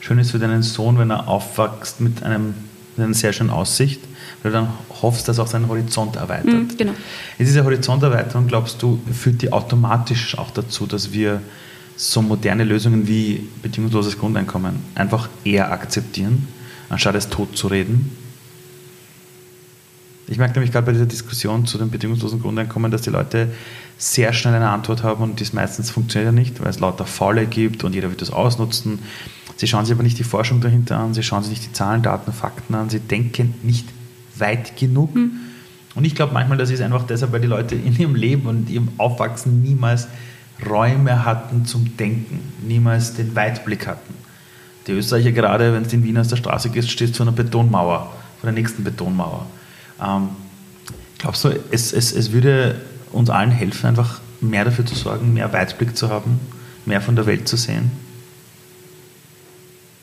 Speaker 1: schön ist für deinen Sohn, wenn er aufwächst mit, einem, mit einer sehr schönen Aussicht, weil du dann hoffst, dass auch sein Horizont erweitert. Mhm, genau. Ist diese Horizonterweiterung, glaubst du, führt die automatisch auch dazu, dass wir so moderne Lösungen wie bedingungsloses Grundeinkommen einfach eher akzeptieren, anstatt es tot zu reden? Ich merke nämlich gerade bei dieser Diskussion zu dem bedingungslosen Grundeinkommen, dass die Leute sehr schnell eine Antwort haben und das meistens funktioniert ja nicht, weil es lauter Faule gibt und jeder wird das ausnutzen. Sie schauen sich aber nicht die Forschung dahinter an, sie schauen sich nicht die Zahlen, Daten, Fakten an, sie denken nicht weit genug. Mhm. Und ich glaube manchmal, das ist einfach deshalb, weil die Leute in ihrem Leben und ihrem Aufwachsen niemals Räume hatten zum Denken, niemals den Weitblick hatten. Die Österreicher gerade, wenn du in Wien aus der Straße gehst, stehst du vor einer Betonmauer, vor der nächsten Betonmauer. Ähm, glaubst du, es, es, es würde uns allen helfen, einfach mehr dafür zu sorgen, mehr Weitblick zu haben, mehr von der Welt zu sehen?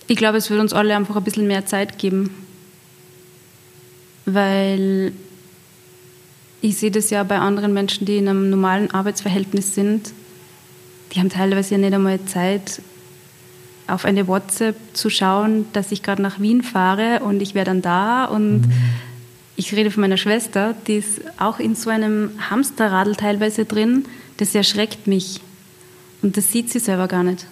Speaker 2: Ich glaube, es würde uns alle einfach ein bisschen mehr Zeit geben, weil ich sehe das ja bei anderen Menschen, die in einem normalen Arbeitsverhältnis sind, die haben teilweise ja nicht einmal Zeit, auf eine WhatsApp zu schauen, dass ich gerade nach Wien fahre und ich wäre dann da und mhm. Ich rede von meiner Schwester, die ist auch in so einem Hamsterradl teilweise drin, das erschreckt mich und das sieht sie selber gar nicht.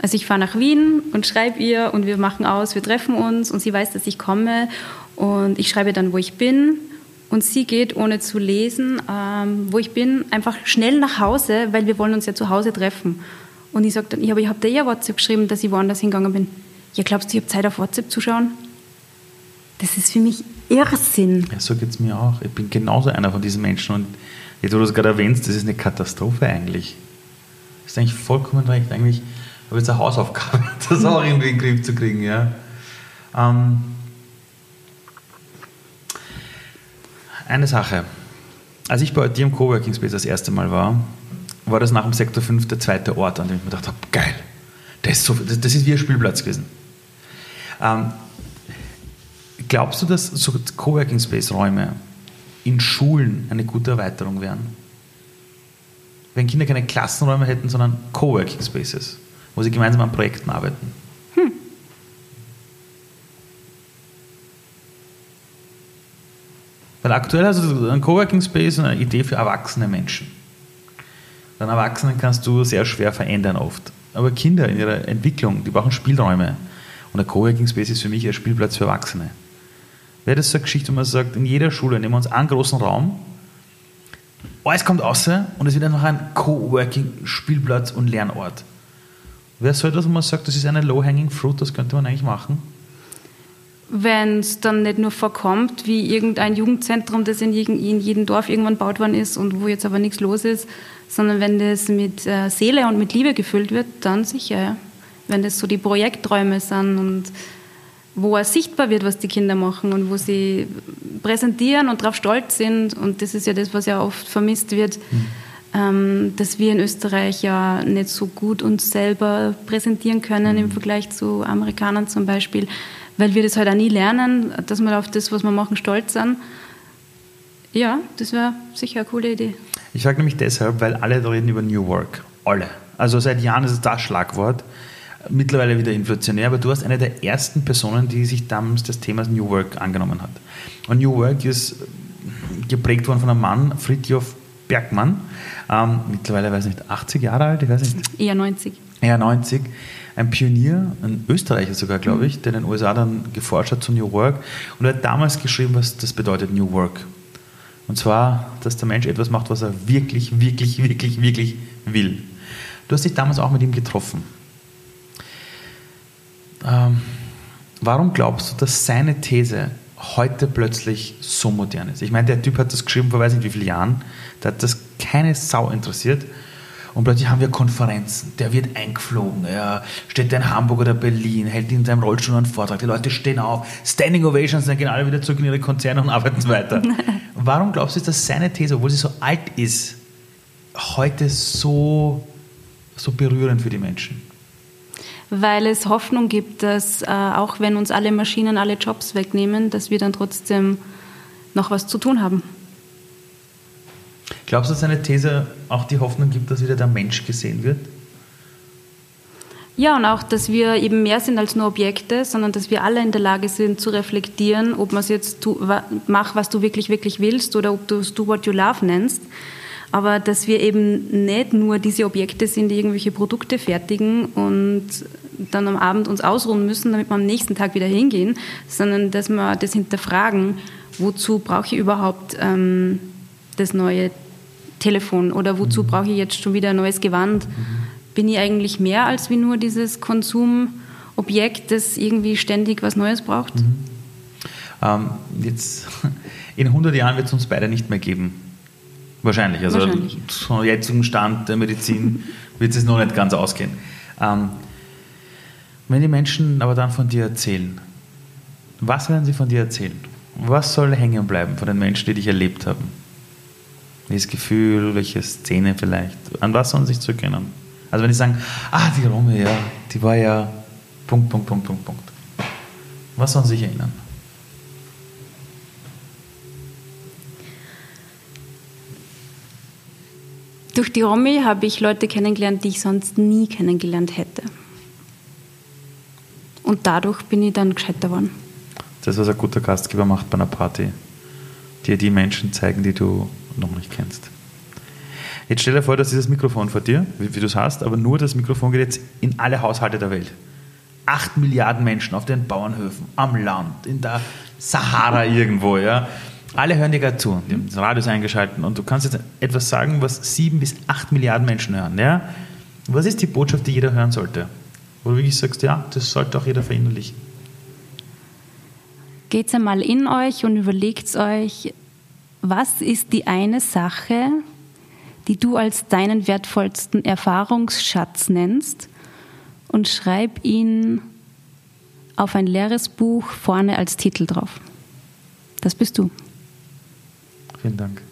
Speaker 2: Also ich fahre nach Wien und schreibe ihr und wir machen aus, wir treffen uns und sie weiß, dass ich komme und ich schreibe dann, wo ich bin und sie geht, ohne zu lesen, ähm, wo ich bin, einfach schnell nach Hause, weil wir wollen uns ja zu Hause treffen. Und ich sage dann, ja, aber ich habe dir ja WhatsApp geschrieben, dass ich woanders hingegangen bin. Ja, glaubst du, ich habe Zeit auf WhatsApp zu schauen? Das ist für mich Irrsinn.
Speaker 1: Ja, so geht es mir auch. Ich bin genauso einer von diesen Menschen. Und jetzt, wo du es gerade erwähnst, das ist eine Katastrophe eigentlich. Das ist eigentlich vollkommen recht. Eigentlich habe ich jetzt eine Hausaufgabe, [laughs] das auch irgendwie in den Griff zu kriegen. Ja. Ähm, Eine Sache. Als ich bei dir im Coworking Space das erste Mal war, war das nach dem Sektor 5 der zweite Ort, an dem ich mir gedacht habe, geil, das ist, so, das, das ist wie ein Spielplatz gewesen. Ähm, glaubst du, dass so Coworking Space Räume in Schulen eine gute Erweiterung wären? Wenn Kinder keine Klassenräume hätten, sondern Coworking Spaces, wo sie gemeinsam an Projekten arbeiten. Weil aktuell hast du ein Coworking Space eine Idee für erwachsene Menschen. Dann Erwachsenen kannst du sehr schwer verändern oft. Aber Kinder in ihrer Entwicklung, die brauchen Spielräume. Und ein Coworking Space ist für mich ein Spielplatz für Erwachsene. Wäre das so eine Geschichte, wo man sagt, in jeder Schule nehmen wir uns einen großen Raum, alles kommt außer und es wird einfach ein Coworking Spielplatz und Lernort. Wer soll das, wo man sagt, das ist eine Low-Hanging Fruit, das könnte man eigentlich machen?
Speaker 2: wenn es dann nicht nur vorkommt wie irgendein Jugendzentrum, das in, in jedem Dorf irgendwann gebaut worden ist und wo jetzt aber nichts los ist, sondern wenn das mit äh, Seele und mit Liebe gefüllt wird, dann sicher. Ja. Wenn das so die Projekträume sind und wo es sichtbar wird, was die Kinder machen und wo sie präsentieren und darauf stolz sind. Und das ist ja das, was ja oft vermisst wird, mhm. ähm, dass wir in Österreich ja nicht so gut uns selber präsentieren können mhm. im Vergleich zu Amerikanern zum Beispiel weil wir das halt auch nie lernen, dass wir auf das, was wir machen, stolz sind. Ja, das wäre sicher eine coole Idee.
Speaker 1: Ich sage nämlich deshalb, weil alle reden über New Work. Alle. Also seit Jahren ist es das Schlagwort. Mittlerweile wieder inflationär, aber du hast eine der ersten Personen, die sich damals des Themas New Work angenommen hat. Und New Work ist geprägt worden von einem Mann, Fritjof Bergmann, ähm, mittlerweile, weiß nicht, 80 Jahre alt, ich weiß nicht.
Speaker 2: Eher 90.
Speaker 1: Eher 90 ein Pionier, ein Österreicher sogar, glaube ich, der in den USA dann geforscht hat zu New Work und er hat damals geschrieben, was das bedeutet New Work. Und zwar, dass der Mensch etwas macht, was er wirklich, wirklich, wirklich, wirklich will. Du hast dich damals auch mit ihm getroffen. Ähm, warum glaubst du, dass seine These heute plötzlich so modern ist? Ich meine, der Typ hat das geschrieben vor weiß nicht wie vielen Jahren, da hat das keine Sau interessiert und plötzlich haben wir Konferenzen. Der wird eingeflogen. Er steht in Hamburg oder Berlin, hält in seinem Rollstuhl einen Vortrag. Die Leute stehen auf, Standing Ovations, dann gehen alle wieder zurück in ihre Konzerne und [laughs] arbeiten weiter. [laughs] Warum glaubst du, dass seine These, obwohl sie so alt ist, heute so, so berührend für die Menschen?
Speaker 2: Weil es Hoffnung gibt, dass äh, auch wenn uns alle Maschinen alle Jobs wegnehmen, dass wir dann trotzdem noch was zu tun haben.
Speaker 1: Glaubst du, dass seine These auch die Hoffnung gibt, dass wieder der Mensch gesehen wird?
Speaker 2: Ja, und auch, dass wir eben mehr sind als nur Objekte, sondern dass wir alle in der Lage sind zu reflektieren, ob man es jetzt tu, mach, was du wirklich, wirklich willst oder ob du es do what you love nennst. Aber dass wir eben nicht nur diese Objekte sind, die irgendwelche Produkte fertigen und dann am Abend uns ausruhen müssen, damit wir am nächsten Tag wieder hingehen, sondern dass wir das hinterfragen, wozu brauche ich überhaupt ähm, das neue Telefon oder wozu mhm. brauche ich jetzt schon wieder ein neues Gewand? Mhm. Bin ich eigentlich mehr als wie nur dieses Konsumobjekt, das irgendwie ständig was Neues braucht? Mhm.
Speaker 1: Ähm, jetzt, [laughs] in 100 Jahren wird es uns beide nicht mehr geben. Wahrscheinlich. Also Wahrscheinlich. zum jetzigen Stand der Medizin wird es noch nicht ganz ausgehen. Ähm, wenn die Menschen aber dann von dir erzählen, was werden sie von dir erzählen? Was soll hängen bleiben von den Menschen, die dich erlebt haben? Welches Gefühl, welche Szene vielleicht? An was sollen sie sich zurückerinnern? Also wenn die sagen, ah, die Rome, ja, die war ja Punkt, Punkt, Punkt, Punkt, Punkt. Was sollen sie sich erinnern?
Speaker 2: Durch die Romy habe ich Leute kennengelernt, die ich sonst nie kennengelernt hätte. Und dadurch bin ich dann gescheiter geworden.
Speaker 1: Das, ist, was ein guter Gastgeber macht bei einer Party. Dir die Menschen zeigen, die du noch nicht kennst. Jetzt stell dir vor, dass dieses Mikrofon vor dir, wie, wie du es hast, aber nur das Mikrofon geht jetzt in alle Haushalte der Welt. Acht Milliarden Menschen auf den Bauernhöfen, am Land, in der Sahara irgendwo, ja. Alle hören dir gerade zu, die haben das Radios eingeschaltet und du kannst jetzt etwas sagen, was sieben bis acht Milliarden Menschen hören, ja. Was ist die Botschaft, die jeder hören sollte? Wo du wirklich sagst, ja, das sollte auch jeder verinnerlichen.
Speaker 2: Geht einmal in euch und überlegt euch, was ist die eine Sache, die du als deinen wertvollsten Erfahrungsschatz nennst und schreib ihn auf ein leeres Buch vorne als Titel drauf. Das bist du.
Speaker 1: Vielen Dank.